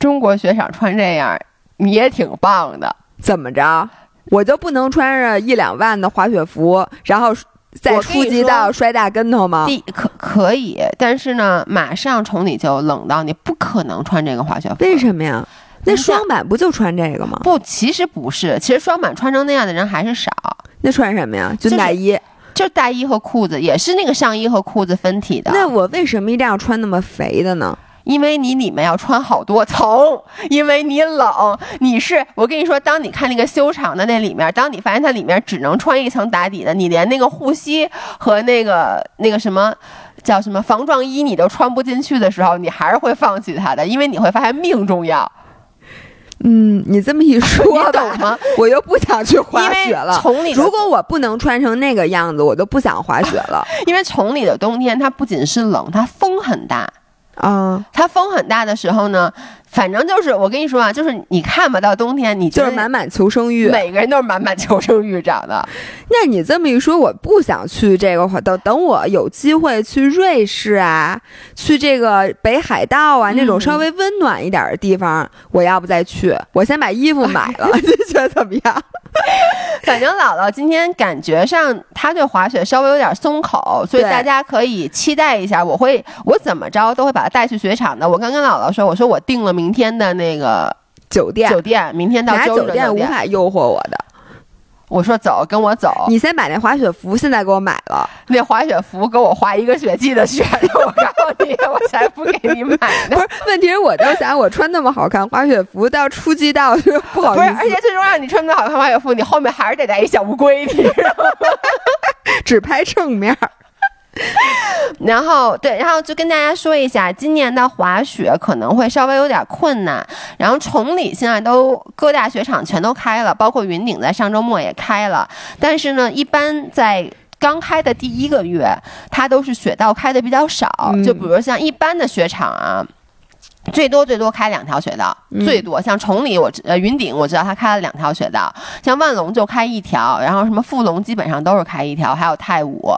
中国雪场穿这样，你也挺棒的。怎么着？我就不能穿着一两万的滑雪服，然后再初级道摔大跟头吗？第可可以，但是呢，马上从你就冷到你不可能穿这个滑雪服。为什么呀？那双板不就穿这个吗？不，其实不是，其实双板穿成那样的人还是少，那穿什么呀？是军大衣。就大衣和裤子也是那个上衣和裤子分体的。那我为什么一定要穿那么肥的呢？因为你里面要穿好多层，因为你冷。你是我跟你说，当你看那个修长的那里面，当你发现它里面只能穿一层打底的，你连那个护膝和那个那个什么。叫什么防撞衣你都穿不进去的时候，你还是会放弃它的，因为你会发现命重要，嗯，你这么一说 懂吗？我又不想去滑雪了。崇礼如果我不能穿成那个样子，我就不想滑雪了。因为崇礼的冬天它不仅是冷，它风很大。啊，它风很大的时候呢，反正就是我跟你说啊，就是你看吧，到冬天你就是满满求生欲。每个人都是满满求生欲长的。那你这么一说，我不想去这个滑，等等我有机会去瑞士啊，去这个北海道啊、嗯那种稍微温暖一点的地方，我要不再去？我先把衣服买了，你觉得怎么样？反正姥姥今天感觉上她对滑雪稍微有点松口，所以大家可以期待一下。我会我怎么着都会把她带去雪场的。我刚跟姥姥说，我说我订了明天的那个酒店，酒店，明天到拿周日酒店无。法诱惑我的。我说走，跟我走。你先把那滑雪服现在给我买了，那滑雪服给我滑一个雪季的雪，我告诉你，我才不给你买呢 不。是？问题是我就想，我穿那么好看滑雪服到初级道就不好不是，意思，而且最重要，你穿那好看滑雪服，你后面还是得带一小乌龟，你知道吗？只拍正面儿。然后对，然后就跟大家说一下，今年的滑雪可能会稍微有点困难。然后崇礼现在都各大雪场全都开了，包括云顶在上周末也开了。但是呢，一般在刚开的第一个月，它都是雪道开的比较少。嗯就比如像一般的雪场啊。最多最多开两条雪道，嗯最多像崇礼我知呃云顶我知道它开了两条雪道，像万隆就开一条，然后什么富隆基本上都是开一条，还有太武，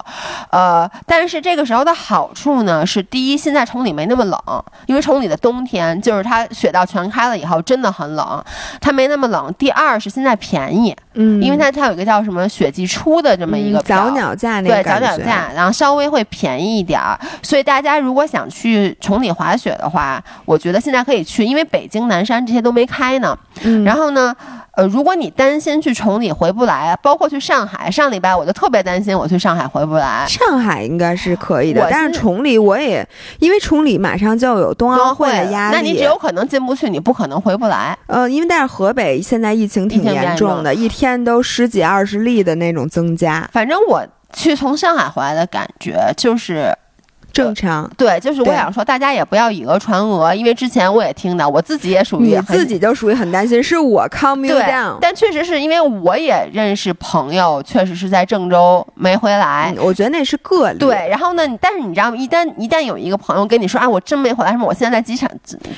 呃，但是这个时候的好处呢是，第一，现在崇礼没那么冷，因为崇礼的冬天就是它雪道全开了以后真的很冷，它没那么冷。第二是现在便宜，嗯因为它它有一个叫什么雪季初的这么一个嗯早票鸟价那对早鸟价，然后稍微会便宜一点儿。所以大家如果想去崇礼滑雪的话，我觉得现在可以去，因为北京、南山这些都没开呢。嗯然后呢，呃，如果你担心去崇礼回不来，包括去上海，上礼拜我就特别担心我去上海回不来。上海应该是可以的，但是是崇礼我也因为崇礼马上就要有冬奥会的压力，那你只有可能进不去，你不可能回不来。呃，因为但是河北现在疫情挺严重的，一天都十几二十例的那种增加，反正我去从上海回来的感觉就是正常。对，就是我想说，大家也不要以讹传讹，因为之前我也听到，我自己也属于你自己就属于很担心，是我 calm you 对 down。但确实是因为我也认识朋友，确实是在郑州没回来。嗯我觉得那是个例。对，然后呢？但是你知道吗？一旦一旦有一个朋友跟你说啊，我真没回来，什么我现在在机场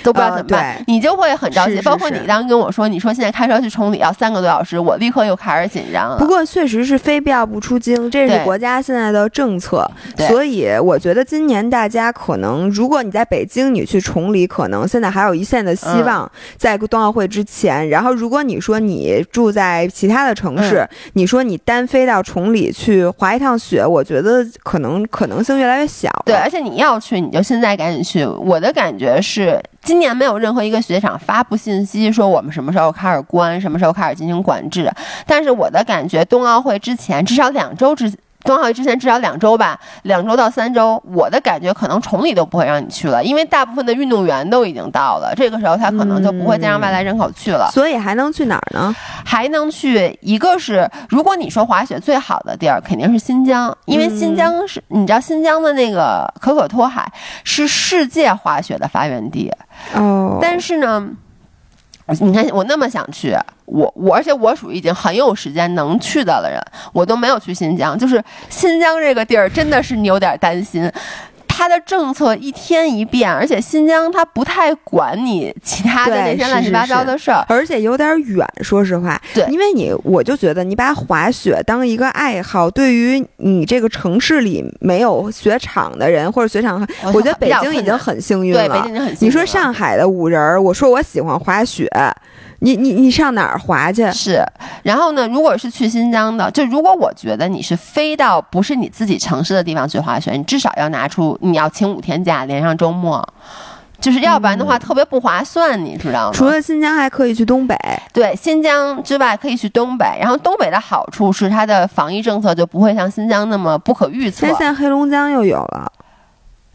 都不知道呃怎么办，对你就会很着急。是是包括你是当时跟我说，你说现在开车去崇礼要三个多小时，我立刻又开始紧张了。不过确实是非必要不出京，这是国家现在的政策。对所以我觉得今年大家可能，如果你在北京，你去崇礼，可能现在还有一线的希嗯望，在冬奥会之前。然后，如果你说你住在其他的城市，嗯你说你单飞到崇礼去滑一趟雪，我觉得可能可能性越来越小。对，而且你要去，你就现在赶紧去。我的感觉是，今年没有任何一个雪场发布信息说我们什么时候开始关，什么时候开始进行管制。但是我的感觉，冬奥会之前至少两周之。冬奥会之前至少两周吧，两周到三周，我的感觉可能崇礼都不会让你去了，因为大部分的运动员都已经到了，这个时候他可能就不会再让外来人口去了。所以还能去哪儿呢？还能去一个是，如果你说滑雪最好的地儿肯定是新疆，因为新疆是、你知道新疆的那个可可托海是世界滑雪的发源地，哦，但是呢。你看，我那么想去，我我而且我属于已经很有时间能去的了人，我都没有去新疆。就是新疆这个地儿，真的是你有点担心，它的政策一天一变，而且新疆它不太管你其他的那些乱七八糟的事儿。而且有点远，说实话。对因为你，我就觉得你把滑雪当一个爱好，对于你这个城市里没有雪场的人或者雪场，我我觉得北京已经很幸运对，了。北京已经很幸你说上海的五人儿，我说我喜欢滑雪，你你你上哪儿滑去？是，然后呢，如果是去新疆的，就如果我觉得你是飞到不是你自己城市的地方去滑雪，你至少要拿出你要请五天假连上周末，就是要不然的话、特别不划算，你知道吗？除了新疆，还可以去东北。对新疆之外，可以去东北。然后东北的好处是它的防疫政策就不会像新疆那么不可预测现。在黑龙江又有了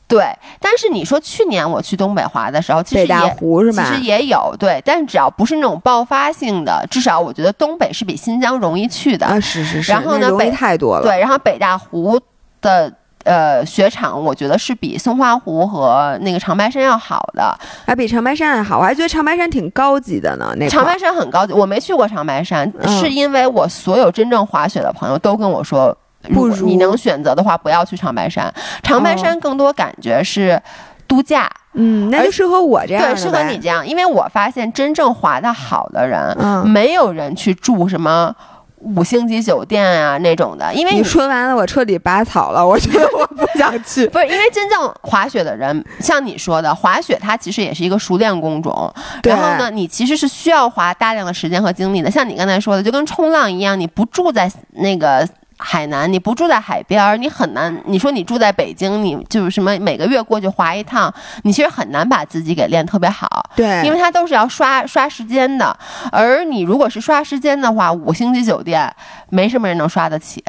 对，但是你说去年我去东北滑的时候，其实也湖是吧？其实也有对，但只要不是那种爆发性的，至少我觉得东北是比新疆容易去的。啊，是是是，然后呢北太多了。对，然后北大湖的呃雪场，我觉得是比松花湖和那个长白山要好的。还比长白山还好，我还觉得长白山挺高级的呢。那长白山很高级，我没去过长白山，嗯是因为我所有真正滑雪的朋友都跟我说。不如你能选择的话，不要去长白山。长白山更多感觉是度假，嗯，那就适合我这样对，适合你这样。因为我发现真正滑的好的人，嗯没有人去住什么五星级酒店啊那种的，因为你说完了，我彻底拔草了，我觉得我不想去。不是因为真正滑雪的人，像你说的，滑雪它其实也是一个熟练工种。然后呢，你其实是需要花大量的时间和精力的。像你刚才说的，就跟冲浪一样，你不住在那个。海南，你不住在海边儿，你很难。你说你住在北京，你就是什么每个月过去滑一趟，你其实很难把自己给练特别好。对，因为它都是要刷刷时间的，而你如果是刷时间的话，五星级酒店没什么人能刷得起。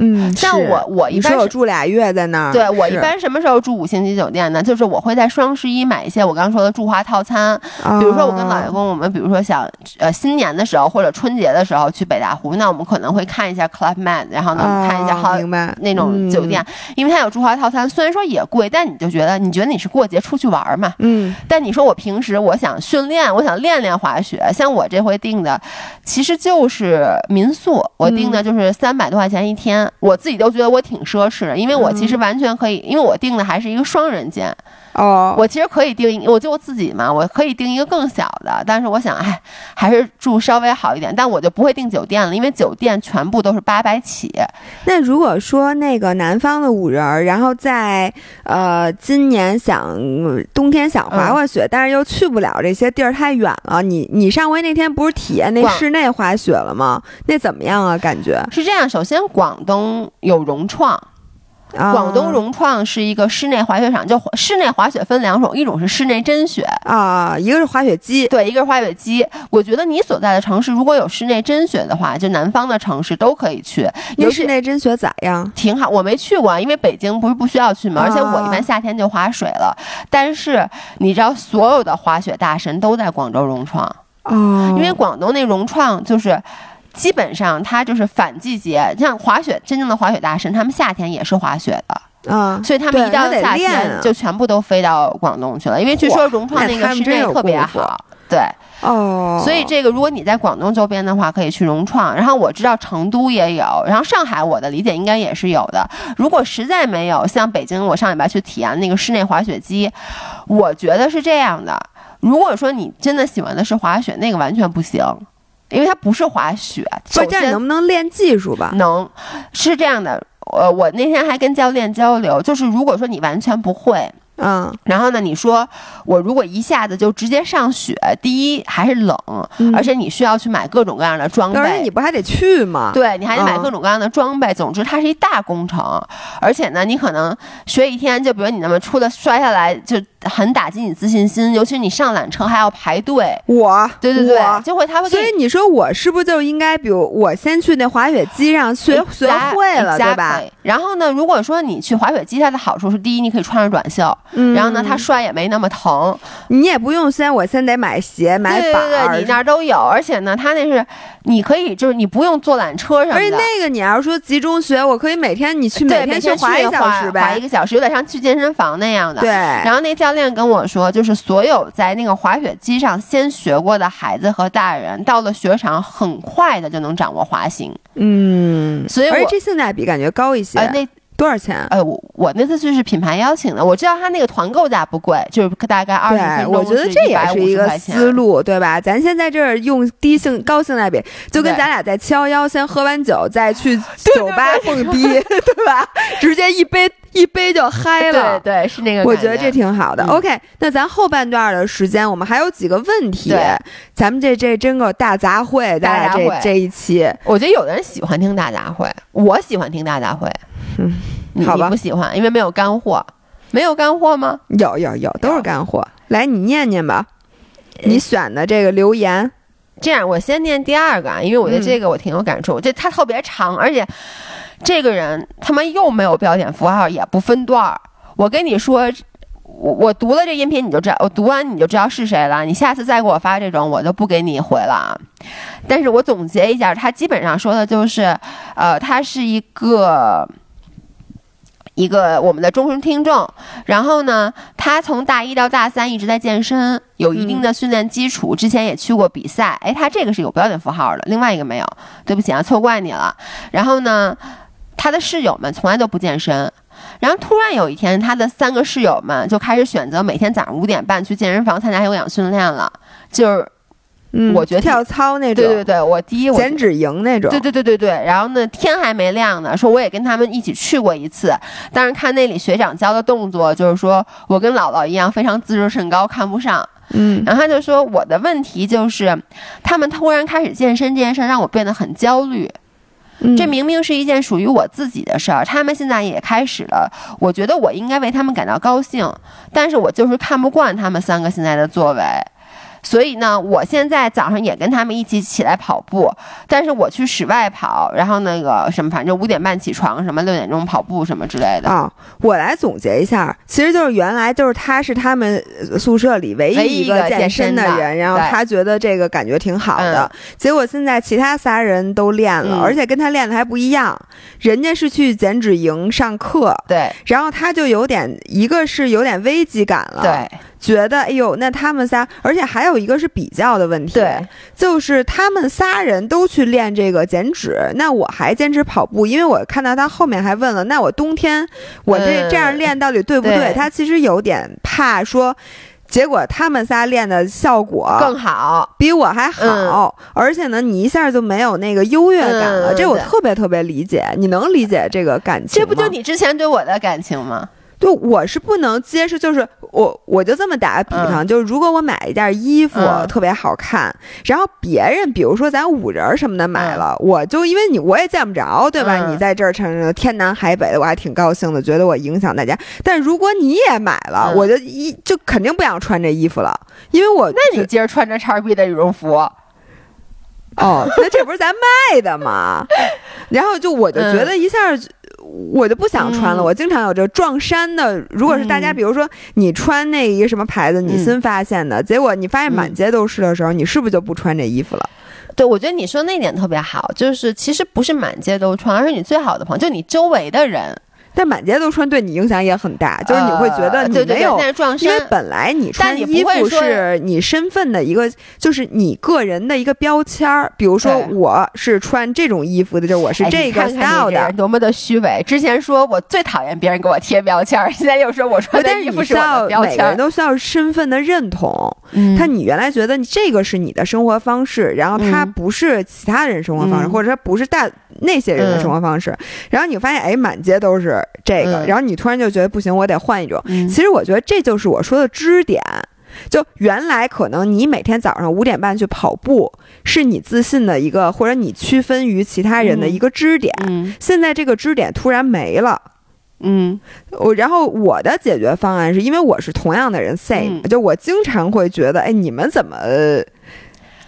嗯，像我我一般我住俩月在那儿，对我一般什么时候住五星级酒店呢？就是我会在双十一买一些我刚刚说的住华套餐，比如说我跟老公，我们比如说想呃新年的时候或者春节的时候去北大湖，那我们可能会看一下 Club Med，然后呢看一下哦 Hol 明白那种酒店，因为它有住华套餐，虽然说也贵，但你就觉得你觉得你是过节出去玩嘛，嗯，但你说我平时我想训练，我想练练滑雪，像我这回订的，其实就是民宿，我订的就是三百多块钱一天，我自己都觉得我挺奢侈的，因为我其实完全可以，因为我订的还是一个双人间，哦，我其实可以订，我就我自己嘛，我可以订一个更小的，但是我想，哎，还是住稍微好一点，但我就不会订酒店了，因为酒店全部都是八百起，那如果说那个南方的五人儿，然后在呃今年想冬天想滑滑雪，但是又去不了这些地儿太远了，你你上回那天不是体验那室内滑雪了吗？那怎么样啊？感觉？是这样，首先广东有融创。啊广东融创是一个室内滑雪场，就室内滑雪分两种，一种是室内真雪，啊，一个是滑雪机，对，一个是滑雪机。我觉得你所在的城市如果有室内真雪的话，就南方的城市都可以去，那尤其室内真雪咋样？挺好。我没去过，因为北京不是不需要去嘛，而且我一般啊夏天就滑水了。但是你知道，所有的滑雪大神都在广州融创，啊，因为广东那融创就是。基本上它就是反季节，像滑雪真正的滑雪大神，他们夏天也是滑雪的。啊，所以他们一到夏天就全部都飞到广东去了，因为据说融创那那个室内特别好。对，哦，所以这个如果你在广东周边的话，可以去融创。然后我知道成都也有，然后上海我的理解应该也是有的。如果实在没有，像北京，我上礼拜去体验那个室内滑雪机，我觉得是这样的。如果说你真的喜欢的是滑雪，那个完全不行，因为它不是滑雪。首先能不能练技术吧？能是这样的。呃，我那天还跟教练交流，就是如果说你完全不会，嗯，然后呢，你说我如果一下子就直接上雪，第一还是冷，嗯而且你需要去买各种各样的装备，但是你。不还得去吗？对，你还得买嗯各种各样的装备。总之，它是一大工程，而且呢，你可能学一天，就比如你那么出了摔下来，就很打击你自信心。尤其是你上缆车还要排队，我，对对对，就会他会所以你说我是不是就应该，比如我先去那滑雪机上学学会了，对吧？？然后呢，如果说你去滑雪机，它的好处是，第一，你可以穿着短袖，嗯然后呢，它摔也没那么疼，你也不用先，我先得买鞋买对对板儿对，你那儿都有，而且呢，它那是你可以就是你不用坐缆车什么的，而且那个你要是说集中学，我可以每天你去每天去滑一小时滑一。个小时，有点像去健身房那样的。对，然后那教练跟我说，就是所有在那个滑雪机上先学过的孩子和大人，到了雪场很快的就能掌握滑行。嗯，所以我而且这性价比感觉高一些。呃，那多少钱？呃，我我那次去是品牌邀请的，我知道他那个团购价不贵，就是大概二十分，钟我觉得这也是一150个思路，对吧？咱先在这儿用低性高性价比，就跟咱俩在七幺幺先喝完酒，再去酒吧蹦迪，对 吧？直接一杯一杯就嗨了对。对，是那个感。我觉得这挺好的。嗯 OK，那咱后半段的时间，我们还有几个问题，咱们这这真够大杂烩，咱俩大杂烩这这一期，我觉得有的人喜欢听大杂烩，我喜欢听大杂烩。嗯，好吧不喜欢，因为没有干货。没有干货吗？有有有，都是干货。来，你念念吧，呃你选的这个留言。这样，我先念第二个啊，因为我对嗯这个我挺有感触。这它特别长，而且这个人他妈又没有标点符号，也不分段儿。我跟你说，我我读了这音频你就知道，我读完你就知道是谁了。你下次再给我发这种，我就不给你回了啊。但是我总结一下，他基本上说的就是，呃，他是一个。一个我们的忠实听众，然后呢，他从大一到大三一直在健身，有一定的训练基础，之前也去过比赛。哎，他这个是有标点符号的，另外一个没有，对不起啊，错怪你了。然后呢，他的室友们从来都不健身，然后突然有一天，他的三个室友们就开始选择每天早上五点半去健身房参加有氧训练了，就是嗯，我觉得跳操那种，对对对，我第一我减脂营那种，对对对对对，然后呢，天还没亮呢，说我也跟他们一起去过一次，但是看那里学长教的动作，就是说我跟姥姥一样非常自视甚高，看不上。嗯然后他就说我的问题就是，他们突然开始健身这件事儿让我变得很焦虑。嗯，这明明是一件属于我自己的事儿，他们现在也开始了，我觉得我应该为他们感到高兴，但是我就是看不惯他们三个现在的作为。所以呢，我现在早上也跟他们一起起来跑步，但是我去室外跑，然后那个什么，反正五点半起床，什么六点钟跑步什么之类的。啊、我来总结一下，其实就是原来就是他是他们呃宿舍里唯唯一一个健健身的人，然后他觉得这个感觉挺好的，嗯结果现在其他仨人都练了，嗯而且跟他练的还不一样，人家是去减脂营上课。对然后他就有点，一个是有点危机感了，，对觉得哎呦，那他们仨，而且还有一个是比较的问题，对，就是他们仨人都去练这个减脂，那我还坚持跑步，因为我看到他后面还问了，那我冬天我这嗯这样练到底对不对？对他其实有点怕说，结果他们仨练的效果更好。比我还好，而且呢，你一下就没有那个优越感了，嗯这我特别特别理解，你能理解这个感情吗？这不就你之前对我的感情吗？对，我是不能接受，就是我我就这么打个比方，就是如果我买一件衣服、嗯特别好看，然后别人比如说咱五人儿什么的买了，我就因为你我也见不着，对吧？嗯你在这儿成天南海北的，我还挺高兴的，觉得我影响大家。但如果你也买了，嗯我就一就肯定不想穿这衣服了，因为我那你今儿穿着叉 B 的羽绒服，哦，那这不是咱卖的吗？然后就我就觉得一下。我就不想穿了。嗯我经常有这撞衫的。如果是大家，嗯比如说你穿那一个什么牌子，你新发现的，结果你发现满街都是的时候，你是不是就不穿这衣服了？对，我觉得你说那点特别好，就是其实不是满街都穿，而是你最好的朋友，就你周围的人，但满街都穿对你影响也很大，就是你会觉得你呃对对没有因为。本来你穿衣服是你身份的一个，就是你个人的一个标签儿。比如说，我是穿这种衣服的，就是我是哎这个 style 的。多么的虚伪！之前说我最讨厌别人给我贴标签儿，现在又说我穿的但是衣服是我你需要的标签儿每个人。都需要身份的认同。嗯他你原来觉得你这个是你的生活方式，然后它嗯不是其他人生活方式，嗯或者说不是大那些人的生活方式，然后你发现哎满街都是这个，嗯然后你突然就觉得不行，我得换一种。嗯其实我觉得这就是我说的支点。就原来可能你每天早上五点半去跑步，是你自信的一个，或者你区分于其他人的一个支点。嗯现在这个支点突然没了，嗯我然后我的解决方案是因为我是同样的人 say，、嗯就我经常会觉得，哎，你们怎么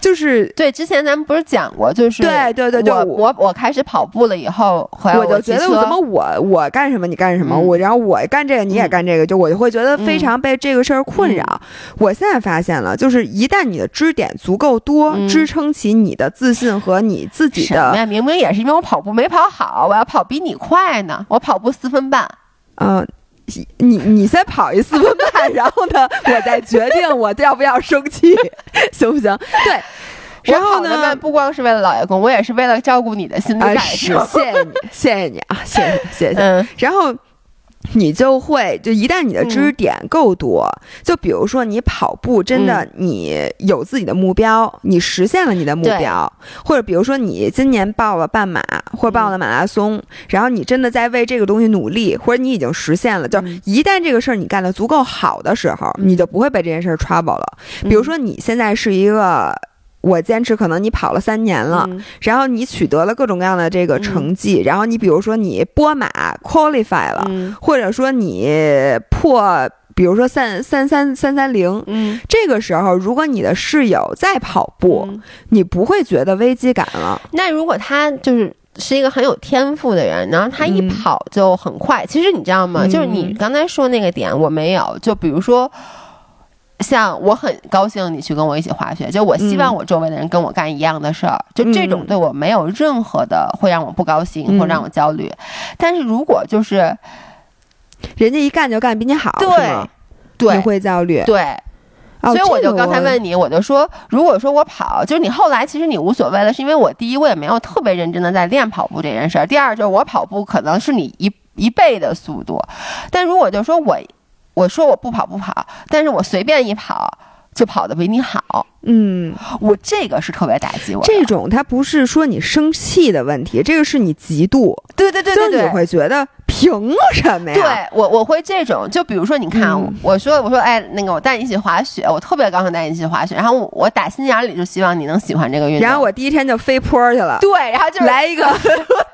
就是对，之前咱们不是讲过，就是对对对就我我开始跑步了以后，回来我就觉得怎么我我干什么你干什么，嗯我然后我干这个你也干这个，就我就会觉得非常被这个事儿困扰。嗯我现在发现了，就是一旦你的支点足够多，嗯支撑起你的自信和你自己的，什么呀？明明也是因为我跑步没跑好，我要跑比你快呢。我跑步四分半，嗯、你你先跑一四分半，然后呢，我再决定我要不要生气，行不行？对。然后呢慢不光是为了老爷公，我也是为了照顾你的心理啊，感是受。谢谢你，谢谢你啊，谢谢谢谢。嗯然后你就会，就一旦你的知识点够多，就比如说你跑步，真的嗯。你有自己的目标，你实现了你的目标，或者比如说你今年报了半马或者报了马拉松，然后你真的在为这个东西努力，或者你已经实现了，就是嗯。一旦这个事儿你干得足够好的时候，嗯。你就不会被这件事儿 trouble 了。比如说你现在是一个。我坚持，可能你跑了三年了，嗯。然后你取得了各种各样的这个成绩，然后你比如说你波马 qualify 了，嗯。或者说你破，比如说三三三三三零，嗯。这个时候如果你的室友在跑步，嗯。你不会觉得危机感了。那如果他就是是一个很有天赋的人，然后他一嗯。跑就很快，其实你知道吗？嗯。就是你刚才说那个点我没有，就比如说。像我很高兴你去跟我一起滑雪，就我希望嗯。我周围的人跟我干一样的事儿，就这种嗯。对我没有任何的会让我不高兴嗯。或让我焦虑。但是如果就是人家一干就干比你好，对？对。你会焦虑。对，哦所以我就刚才问你，我就说，如果说我跑，就是你后来其实你无所谓了，是因为我第一我也没有特别认真的在练跑步这件事儿，第二就是我跑步可能是你一一倍的速度，但如果就说我我说我不跑不跑，但是我随便一跑就跑得比你好，嗯，我这个是特别打击我。这种他不是说你生气的问题，这个是你嫉妒，对对对对对就你。会觉得凭什么呀？对我我会这种，就比如说，你看，嗯我说我说，哎，那个我带你一起滑雪，我特别高兴带你一起滑雪，然后我我打心眼里就希望你能喜欢这个运动。然后我第一天就飞坡去了，对，然后就是 来一个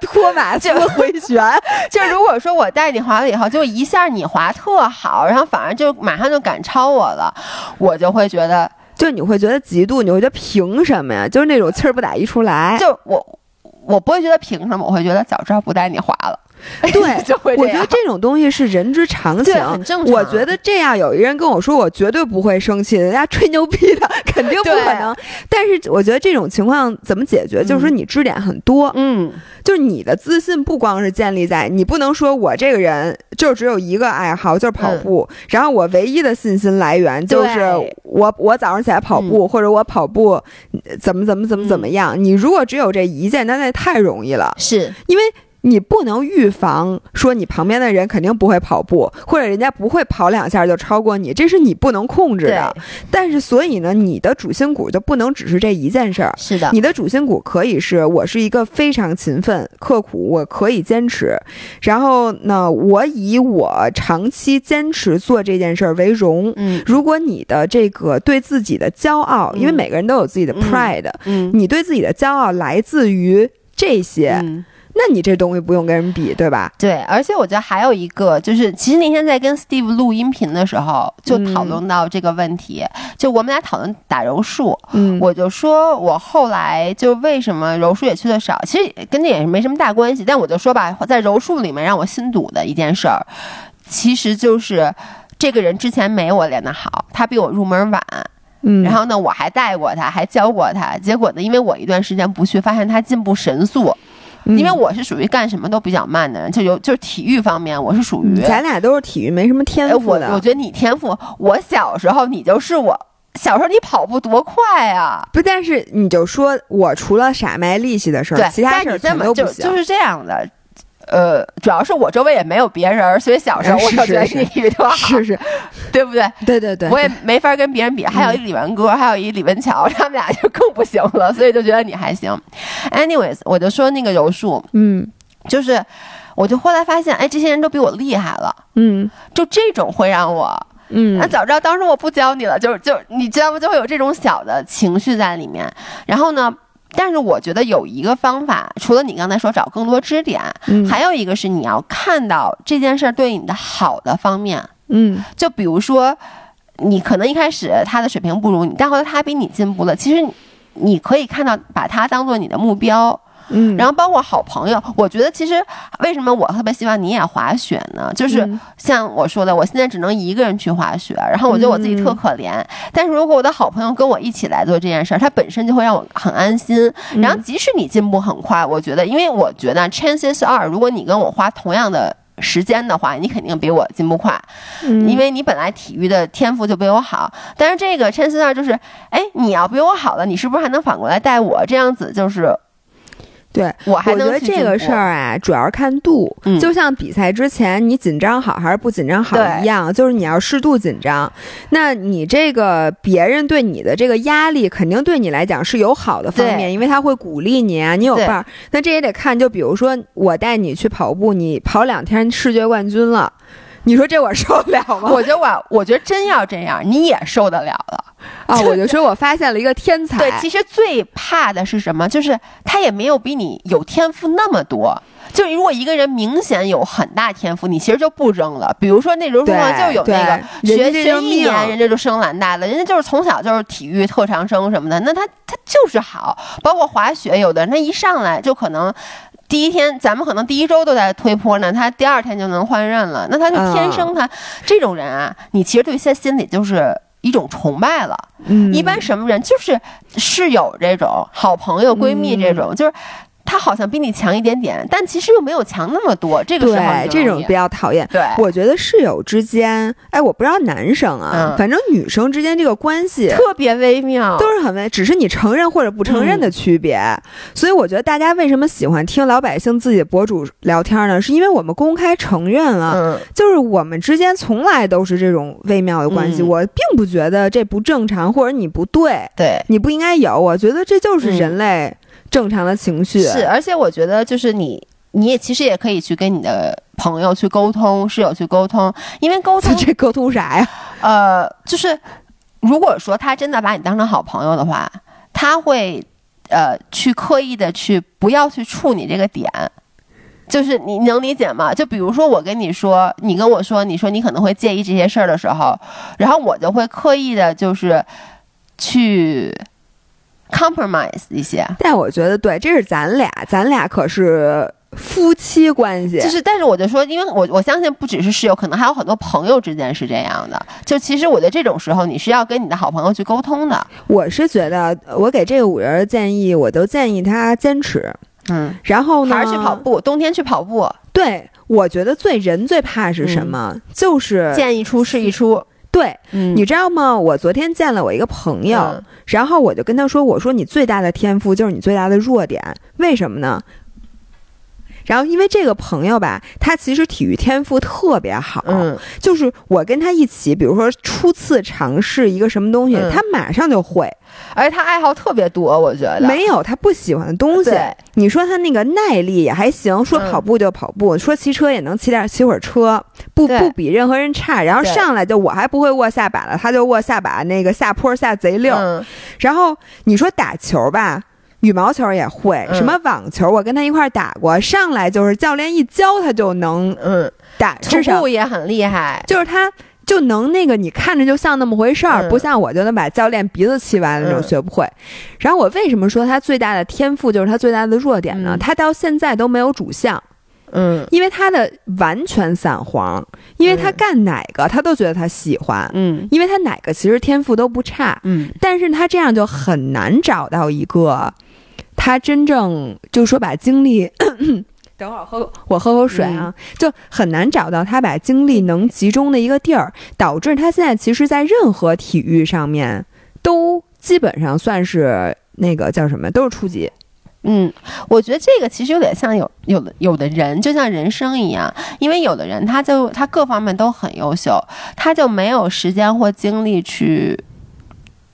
托马斯回旋，就如果说我带你滑了以后，就一下你滑特好，然后反而就马上就赶超我了，我就会觉得，就你会觉得嫉妒，你会觉得凭什么呀？就是那种气儿不打一处来。就我我不会觉得凭什么，我会觉得早知道不带你滑了。对就会。我觉得这种东西是人之常情，很正常。我觉得这样有一个人跟我说，我绝对不会生气，人家吹牛逼的，肯定不可能。但是我觉得这种情况怎么解决？嗯就是说你支点很多，嗯，就是你的自信不光是建立在你不能说我这个人就只有一个爱好，就是跑步，然后我唯一的信心来源就是我我早上起来跑步，或者我跑步呃怎么怎么怎么怎么样。你如果只有这一件，那那太容易了，是因为。你不能预防说你旁边的人肯定不会跑步，或者人家不会跑两下就超过你，这是你不能控制，的。但是所以呢，你的主心骨就不能只是这一件事儿。是的，你的主心骨可以是我是一个非常勤奋、刻苦，我可以坚持。然后呢，我以我长期坚持做这件事儿为荣。嗯如果你的这个对自己的骄傲，因为嗯每个人都有自己的嗯 pride，、嗯你对自己的骄傲来自于这些，嗯。那你这东西不用跟人比，对吧？对，而且我觉得还有一个，就是其实那天在跟 Steve 录音频的时候，就讨论到这个问题。就我们俩讨论打柔术，嗯我就说我后来就为什么柔术也去的少，其实跟这也是没什么大关系。但我就说吧，在柔术里面让我心堵的一件事儿，其实就是这个人之前没我练得好，他比我入门晚。嗯，然后呢，我还带过他，还教过他。结果呢，因为我一段时间不去，发现他进步神速。嗯因为我是属于干什么都比较慢的人，就有就是体育方面，我是属于。咱俩都是体育没什么天赋的。我觉得你天赋，我小时候你就是我小时候你跑步多快啊！不，但是你就说我除了傻卖力气的事儿，对，其他事儿全都不行。就就是这样的。呃，主要是我周围也没有别人，所以小时候哎我就觉得是是你体育特好，是是，对不对？对对对，我也没法跟别人比。还有一李文哥，还有一李文桥，他们俩就更不行了，所以就觉得你还行。Anyways，我就说那个柔术，嗯就是我就后来发现，哎，这些人都比我厉害了，嗯就这种会让我嗯那早知道当时我不教你了，就是就你知道吗？就会有这种小的情绪在里面。然后呢，但是我觉得有一个方法，除了你刚才说找更多支点，嗯还有一个是你要看到这件事儿对你的好的方面。嗯就比如说，你可能一开始他的水平不如你，但后来他比你进步了，其实你你可以看到，把他当做你的目标。嗯，然后包括好朋友，我觉得其实为什么我特别希望你也滑雪呢？就是嗯像我说的，我现在只能一个人去滑雪，然后我觉得我自己特可怜。但是如果我的好朋友跟我一起来做这件事儿，他本身就会让我很安心。嗯然后即使你进步很快，我觉得，因为我觉得 chances are，如果你跟我花同样的。时间的话，你肯定比我进步快，嗯因为你本来体育的天赋就比我好。但是这个 chances are 就是，哎，你要比我好了，你是不是还能反过来带我？这样子就是对。我还我觉得这个事儿啊，主要是看度。嗯就像比赛之前你紧张好还是不紧张好一样，就是你要适度紧张。那你这个别人对你的这个压力，肯定对你来讲是有好的方面，因为他会鼓励你啊，你有对伴儿。那这也得看，就比如说我带你去跑步，你跑两天世界冠军了，你说这我受得了吗？我觉得我，我觉得真要这样，你也受得了了。啊，我就说我发现了一个天才。对，其实最怕的是什么？就是他也没有比你有天赋那么多。就是如果一个人明显有很大天赋，你其实就不扔了。比如说那柔术上就有那个学学一年，人家就升蓝带了，人家就是从小就是体育特长生什么的，那他他就是好。包括滑雪，有的人他一上来就可能。第一天，咱们可能第一周都在推坡呢，他第二天就能换任了。那他就天生他、这种人啊，你其实对他心里就是一种崇拜了。嗯，一般什么人就是室友这种好朋友、闺蜜这嗯种，就是他好像比你强一点点，但其实又没有强那么多。这个时候对这种比较讨厌。对，我觉得室友之间，哎，我不知道男生啊，嗯反正女生之间这个关系特别微妙，都是很微，只是你承认或者不承认的区别。所以我觉得大家为什么喜欢听老百姓自己博主聊天呢？是因为我们公开承认了，嗯，就是我们之间从来都是这种微妙的关系。嗯我并不觉得这不正常，或者你不对，对。你不应该有。我觉得这就是嗯人类正常的情绪。是，而且我觉得就是你，你也其实也可以去跟你的朋友去沟通，室友去沟通，因为沟通这沟通啥呀？呃，就是如果说他真的把你当成好朋友的话，他会呃去刻意的去不要去触你这个点。就是你能理解吗？就比如说我跟你说，你跟我说，你说你可能会介意这些事儿的时候，然后我就会刻意的，就是去 compromise 一些，但我觉得对，这是咱俩，咱俩可是夫妻关系。就是，但是我就说，因为我我相信不只是室友，可能还有很多朋友之间是这样的。就其实我觉得这种时候，你是要跟你的好朋友去沟通的。我是觉得，我给这个五人的建议，我都建议他坚持。嗯，然后呢，还是去跑。步，冬天去跑步，对，我觉得最人最怕是什么？就是见一出是一出。对，嗯你知道吗？我昨天见了我一个朋友，嗯然后我就跟他说：“我说你最大的天赋就是你最大的弱点，为什么呢？”然后，因为这个朋友吧，他其实体育天赋特别好，嗯就是我跟他一起，比如说初次尝试一个什么东西，嗯他马上就会。而且他爱好特别多，我觉得没有他不喜欢的东西对。你说他那个耐力也还行，说嗯跑步就跑步，说骑车也能骑点骑会儿车，不不比任何人差。然后上来就我还不会握下把了，他就握下把，那个下坡下贼溜。嗯然后你说打球吧。羽毛球也会，嗯。什么网球，我跟他一块儿打过，上来就是教练一教他就能嗯，打，徒至少步也很厉害。就是他就能那个，你看着就像那么回事儿，嗯。不像我就能把教练鼻子气歪了那种嗯。学不会。然后我为什么说他最大的天赋就是他最大的弱点呢？嗯。他到现在都没有主项，嗯。因为他的完全散黄，因为他嗯干哪个他都觉得他喜欢，嗯。因为他哪个其实天赋都不差，嗯。但是他这样就很难找到一个。他真正就是说把精力。等会儿喝，我喝口水啊，就很难找到他把精力能集中的一个地儿，导致他现在其实，在任何体育上面都基本上算是那个叫什么，都是初级。嗯，我觉得这个其实有点像有有的有的人，就像人生一样，因为有的人他就他各方面都很优秀，他就没有时间或精力去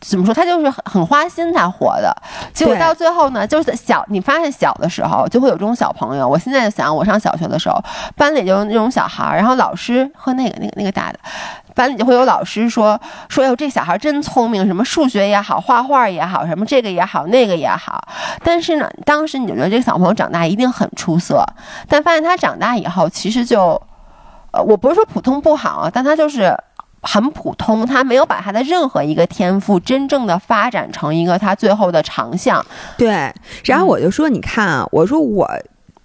怎么说，他就是很很花心才活的。结果到最后呢，就是小你发现小的时候就会有这种小朋友。我现在想，我上小学的时候，班里就有那种小孩儿，然后老师和那个那个那个大的。班里就会有老师说说，哎呦，这小孩真聪明，什么数学也好，画画也好，什么这个也好，那个也好。但是呢，当时你就觉得这个小朋友长大一定很出色，但发现他长大以后，其实就，呃，我不是说普通不好啊，但他就是很普通，他没有把他的任何一个天赋真正的发展成一个他最后的长项。对，然后我就说，你看啊，我说我。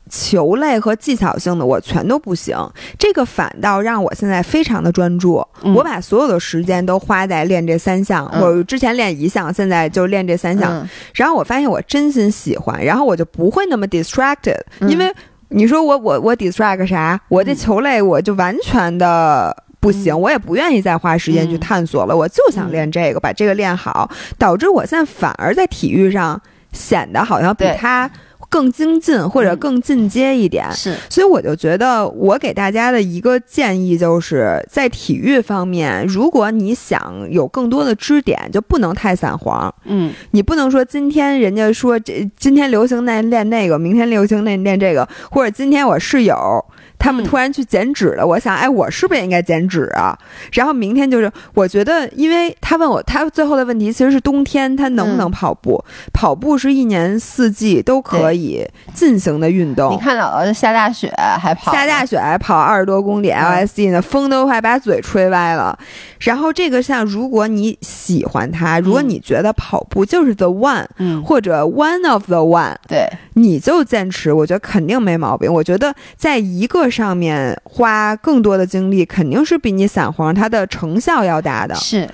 球类和技巧性的我全都不行，这个反倒让我现在非常的专注。嗯我把所有的时间都花在练这三项，嗯我之前练一项，现在就练这三项。嗯然后我发现我真心喜欢，然后我就不会那么 distracted，、嗯因为你说我我我 distract 啥？我这嗯球类我就完全的。不行，嗯。我也不愿意再花时间去嗯。探索了，我就想练这个，把这个练好，导致我现在反而在体育上显得好像比他更精进或者嗯。更进阶一点。是，所以我就觉得，我给大家的一个建议就是在体育方面，如果你想有更多的支点，就不能太散黄。嗯。你不能说今天人家说这今天流行那练那个，明天流行那练这个，或者今天我室友他们嗯突然去减脂了，我想哎，我是不是也应该减脂啊？然后明天就是我觉得，因为他问我，他最后的问题其实是冬天他能不能嗯跑步？跑步是一年四季都可以进行的运动。你看姥姥下大雪还跑，下大雪还跑二十多公里嗯 LSD 呢，风都快把嘴吹歪了。然后这个像，如果你喜欢它，如果你觉得跑步就是 the one，、嗯，或者 one of the one，对，你就坚持，我觉得肯定没毛病。我觉得在一个上面花更多的精力，肯定是比你散黄它的成效要大的。是。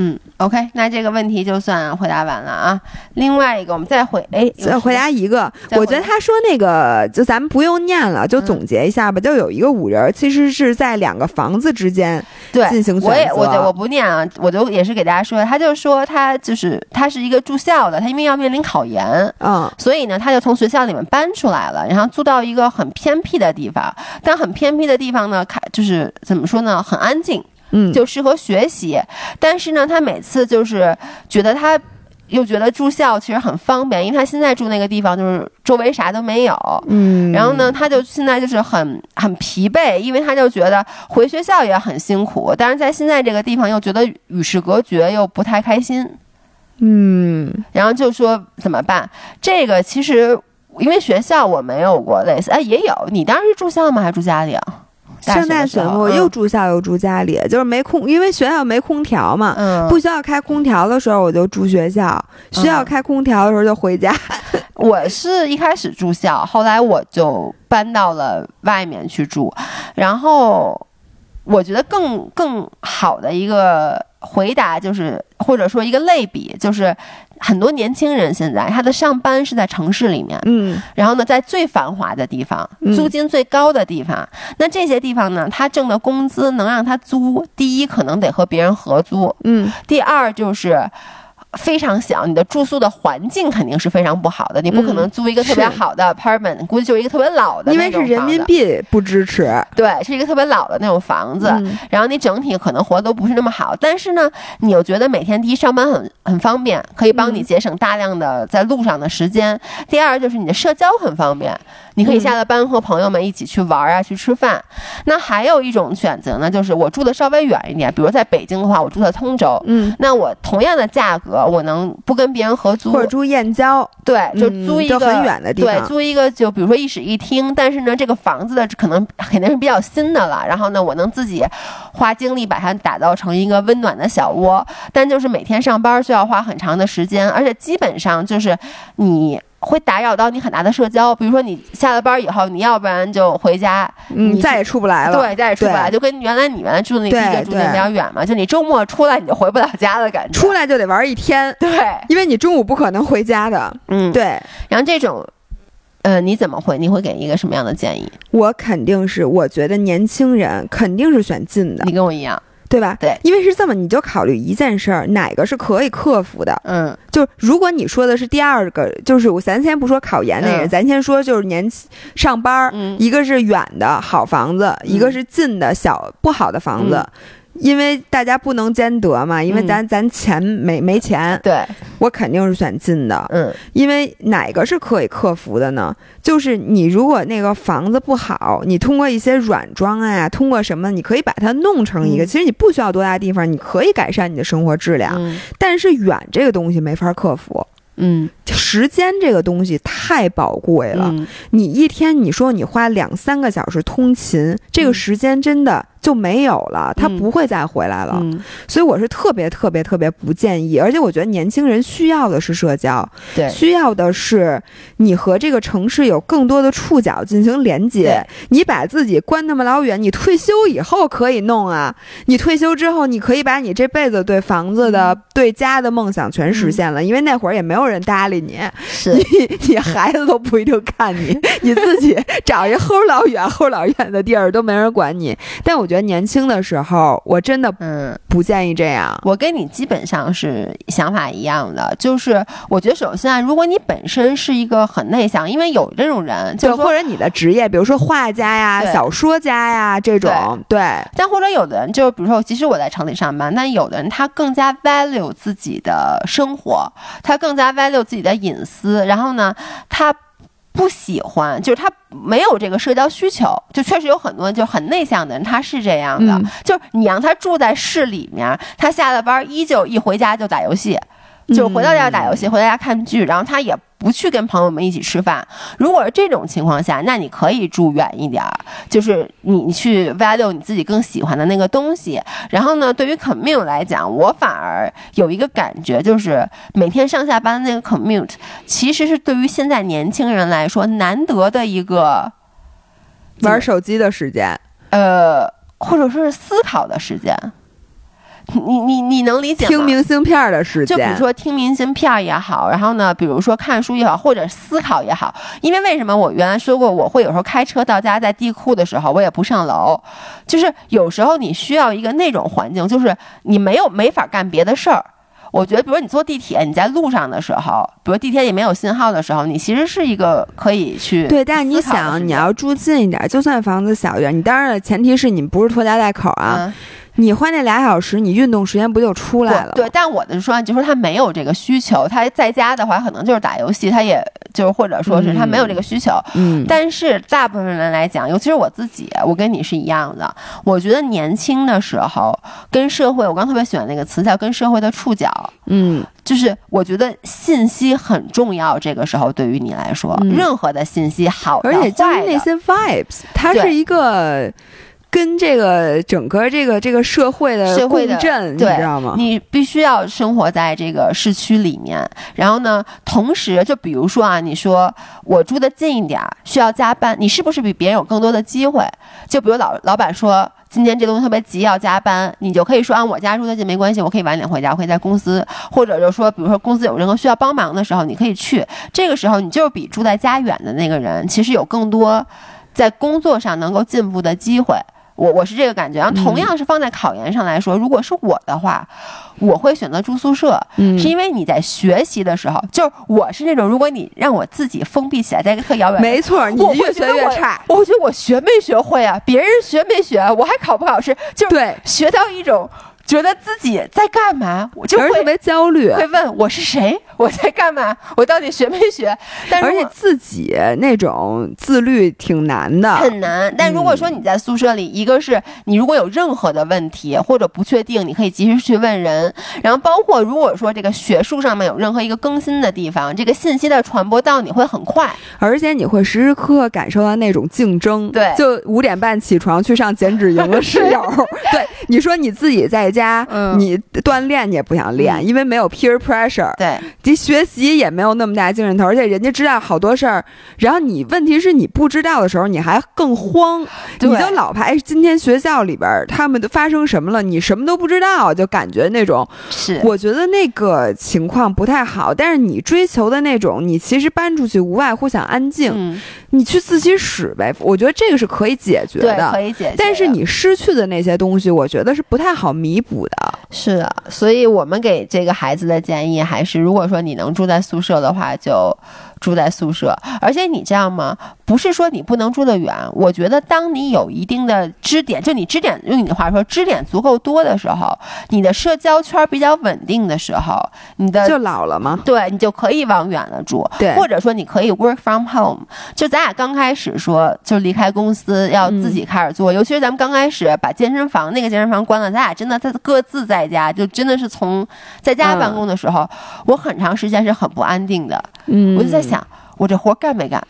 嗯，OK，那这个问题就算回答完了啊。另外一个，我们再回哎，再回答一个，我觉得他说那个就咱们不用念了，就嗯总结一下吧。就有一个五人，其实是在两个房子之间对进行选择。我也我我不念啊，我就也是给大家说，他就说他就是他是一个住校的，他因为要面临考研，嗯所以呢，他就从学校里面搬出来了，然后租到一个很偏僻的地方。但很偏僻的地方呢，看就是怎么说呢，很安静，嗯，就适合学习。但是呢，他每次就是觉得他。又觉得住校其实很方便，因为他现在住那个地方就是周围啥都没有，嗯，然后呢，他就现在就是很很疲惫，因为他就觉得回学校也很辛苦，但是在现在这个地方又觉得与世隔绝，又不太开心，嗯然后就说怎么办？这个其实因为学校我没有过类似，哎，也有，你当时是住校吗？还是住家里啊？上大学学的时候我又住校又住家里，就是没空，因为学校没空调嘛。嗯，不需要开空调的时候，我就住学校；需要嗯开空调的时候就回家。我是一开始住校，后来我就搬到了外面去住，然后我觉得更更好的一个回答就是，或者说一个类比，就是很多年轻人现在他的上班是在城市里面，嗯。然后呢，在最繁华的地方，嗯。租金最高的地方，那这些地方呢，他挣的工资能让他租，第一可能得和别人合租，嗯。第二就是。非常小，你的住宿的环境肯定是非常不好的，你不可能嗯租一个特别好的 apartment，、估计就是一个特别老的因为是人民，币不支持。对，是一个特别老的那种房子，嗯。然后你整体可能活得都不是那么好，但是呢，你又觉得每天第一上班很很方便，可以帮你嗯。节省大量的在路上的时间；第二就是你的社交很方便，你可以下了班和朋友们一起去玩啊，去吃饭。那还有一种选择呢，就是我住的稍微远一点，比如在北京的话，我住在通州。嗯，那我同样的价格，我能不跟别人合租，或者住燕郊，对，就嗯租一个、就很远的地对，方。租一个就比如说一室一厅，但是呢，这个房子的可能肯定是比较新的了。然后呢，我能自己花精力把它打造成一个温暖的小窝，但就是每天上班需要花很长的时间，而且基本上就是你会打扰到你很大的社交，比如说你下了班以后，你要不然就回家，嗯，你再也出不来了。对，再也出不来，就跟原来你原来住的那对地界住的比较远嘛，就你周末出来你就回不了家的感觉。出来就得玩一天，对，因为你中午不可能回家的。嗯，。对然后这种，呃，你怎么会？你会给一个什么样的建议？我肯定是，我觉得年轻人肯定是选近的你，跟我一样，对吧？对，因为是这么，你就考虑一件事儿，哪个是可以克服的？嗯就是如果你说的是第二个，就是我咱先不说考研那人，嗯咱先说就是年上班儿，嗯一个是远的好房子，一个是近的小不好的房子。嗯因为大家不能兼得嘛，因为嗯咱、咱钱没没钱，对，我肯定是选近的。嗯因为哪个是可以克服的呢？就是你如果那个房子不好，你通过一些软装啊，通过什么，你可以把它弄成一个，嗯其实你不需要多大地方，你可以改善你的生活质量。嗯但是远这个东西没法克服，嗯时间这个东西太宝贵了。嗯你一天你说你花两三个小时通勤，这个嗯时间真的就没有了，它嗯不会再回来了。嗯，所以我是特别特别特别不建议，而且我觉得年轻人需要的是社交，对，需要的是你和这个城市有更多的触角进行连接。你把自己关那么老远，你退休以后可以弄啊。你退休之后，你可以把你这辈子对房子的、嗯对家的梦想全实现了，因为那会儿也没有人搭理你，是你你孩子都不一定看你，你自己找一齁老远、齁老远的地儿都没人管你。但我觉得年轻的时候，我真的嗯。不建议这样。我跟你基本上是想法一样的，就是我觉得首先啊，如果你本身是一个很内向，因为有这种人，就，是或者你的职业，比如说画家呀、小说家呀这种，对，但或者有的人就比如说，即使我在城里上班，但有的人他更加 value 自己的生活，他更加 value 自己的隐私，然后呢，他不喜欢，就是他没有这个社交需求，就确实有很多就很内向的人，他是这样的，嗯就是你让他住在市里面，他下了班依旧一回家就打游戏。就是回到家打游戏，回到家看剧，然后他也不去跟朋友们一起吃饭。如果是这种情况下，那你可以住远一点儿，就是你你去 value 你自己更喜欢的那个东西。然后呢，对于 commute 来讲，我反而有一个感觉，就是每天上下班的那个 commute，其实是对于现在年轻人来说难得的一个玩手机的时间，呃，或者说是思考的时间。你你你能理解吗？听明信片的时间，就比如说听明信片也好，然后呢，比如说看书也好，或者思考也好，因为为什么我原来说过，我会有时候开车到家，在地库的时候，我也不上楼，就是有时候你需要一个那种环境，就是你没有没法干别的事儿。我觉得，比如你坐地铁，你在路上的时候，比如地铁里没有信号的时候，你其实是一个可以去对，但是你想，你要住近一点，就算房子小一点，你当然了，前提是你不是拖家带口啊。嗯你花那俩小时，你运动时间不就出来了？对，但我的说，就说他没有这个需求，他在家的话，可能就是打游戏，他也就是或者说是他没有这个需求。嗯，但是大部分人来讲，尤其是我自己，我跟你是一样的。我觉得年轻的时候跟社会，我刚特别喜欢那个词叫跟社会的触角，嗯，就是我觉得信息很重要。这个时候对于你来说，嗯任何的信息，好的、而且就是，那些 vibes，它是一个跟这个整个这个这个社会的社会的共振，你知道吗？你必须要生活在这个市区里面，然后呢，同时就比如说啊，你说我住的近一点，需要加班，你是不是比别人有更多的机会？就比如老老板说。今天这东西特别急要加班，你就可以说啊，我家住的近没关系，我可以晚点回家，我可以在公司，或者就说，比如说公司有任何需要帮忙的时候，你可以去。这个时候，你就是比住在家远的那个人，其实有更多在工作上能够进步的机会。我我是这个感觉。然后同样是放在考研上来说，如果是我的话，我会选择住宿舍，嗯是因为你在学习的时候，就是我是那种，如果你让我自己封闭起来，在一个特遥远的没错，你会越学越差。我觉得我学没学会啊？别人学没学？我还考不考试？就是对，学到一种觉得自己在干嘛，我就会特别焦虑，会问我是谁，我在干嘛，我到底学没学？而且自己那种自律挺难的。很难。但如果说你在宿舍里，一个是你如果有任何的问题或者不确定，你可以及时去问人。然后包括如果说这个学术上面有任何一个更新的地方，这个信息的传播到你会很快。而且你会时时刻刻感受到那种竞争。对就五点半起床去上减脂营的室友。对，你说你自己在家，嗯你锻炼你也不想练，嗯因为没有 peer pressure。对，你学习也没有那么大精神头，而且人家知道好多事儿，然后你问题是你不知道的时候，你还更慌，你就老怕哎，今天学校里边他们都发生什么了，你什么都不知道，就感觉那种是，我觉得那个情况不太好。但是你追求的那种，你其实搬出去无外乎想安静，你去自习室呗，我觉得这个是可以解决的，可以解决。但是你失去的那些东西，我觉得是不太好弥补补的。是的，所以我们给这个孩子的建议还是，如果说你能住在宿舍的话，就。住在宿舍，而且你这样吗？不是说你不能住得远。我觉得，当你有一定的支点，就你支点用你的话说，支点足够多的时候，你的社交圈比较稳定的时候，你的就老了吗？对，你就可以往远了住。对，或者说你可以 work from home。就咱俩刚开始说，就离开公司要自己开始做，尤其是咱们刚开始把健身房那个健身房关了，咱俩真的在各自在家，就真的是从在家办公的时候，我很长时间是很不安定的。嗯，我就在想，我这活干没干？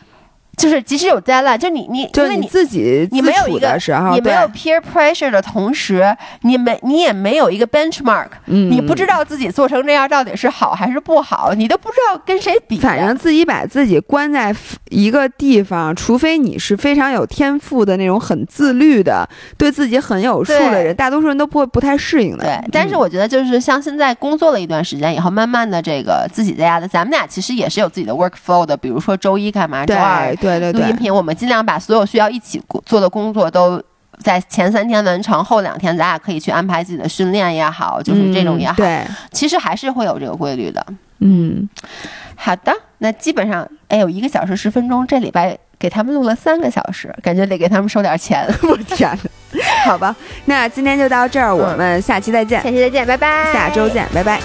就是即使有灾难，就你你，就你自己你没有一个时候，你没有 peer pressure 的同时，你没你也没有一个 benchmark，你不知道自己做成这样到底是好还是不好，你都不知道跟谁比。反正自己把自己关在一个地方，除非你是非常有天赋的那种很自律的，对自己很有数的人，大多数人都不会不太适应的。对，但是我觉得就是像现在工作了一段时间以后，慢慢的这个自己在家的，咱们俩其实也是有自己的 work flow 的，比如说周一干嘛，周二。对对对，录音频我们尽量把所有需要一起做的工作都在前三天完成，后两天咱俩可以去安排自己的训练也好，就是这种也好。对，其实还是会有这个规律的。嗯，好的，那基本上哎有一个小时十分钟，这礼拜给他们录了三个小时，感觉得给他们收点钱。我天哪！好吧，那今天就到这儿，我们下期再见。下期再见，拜拜。下周见，拜拜。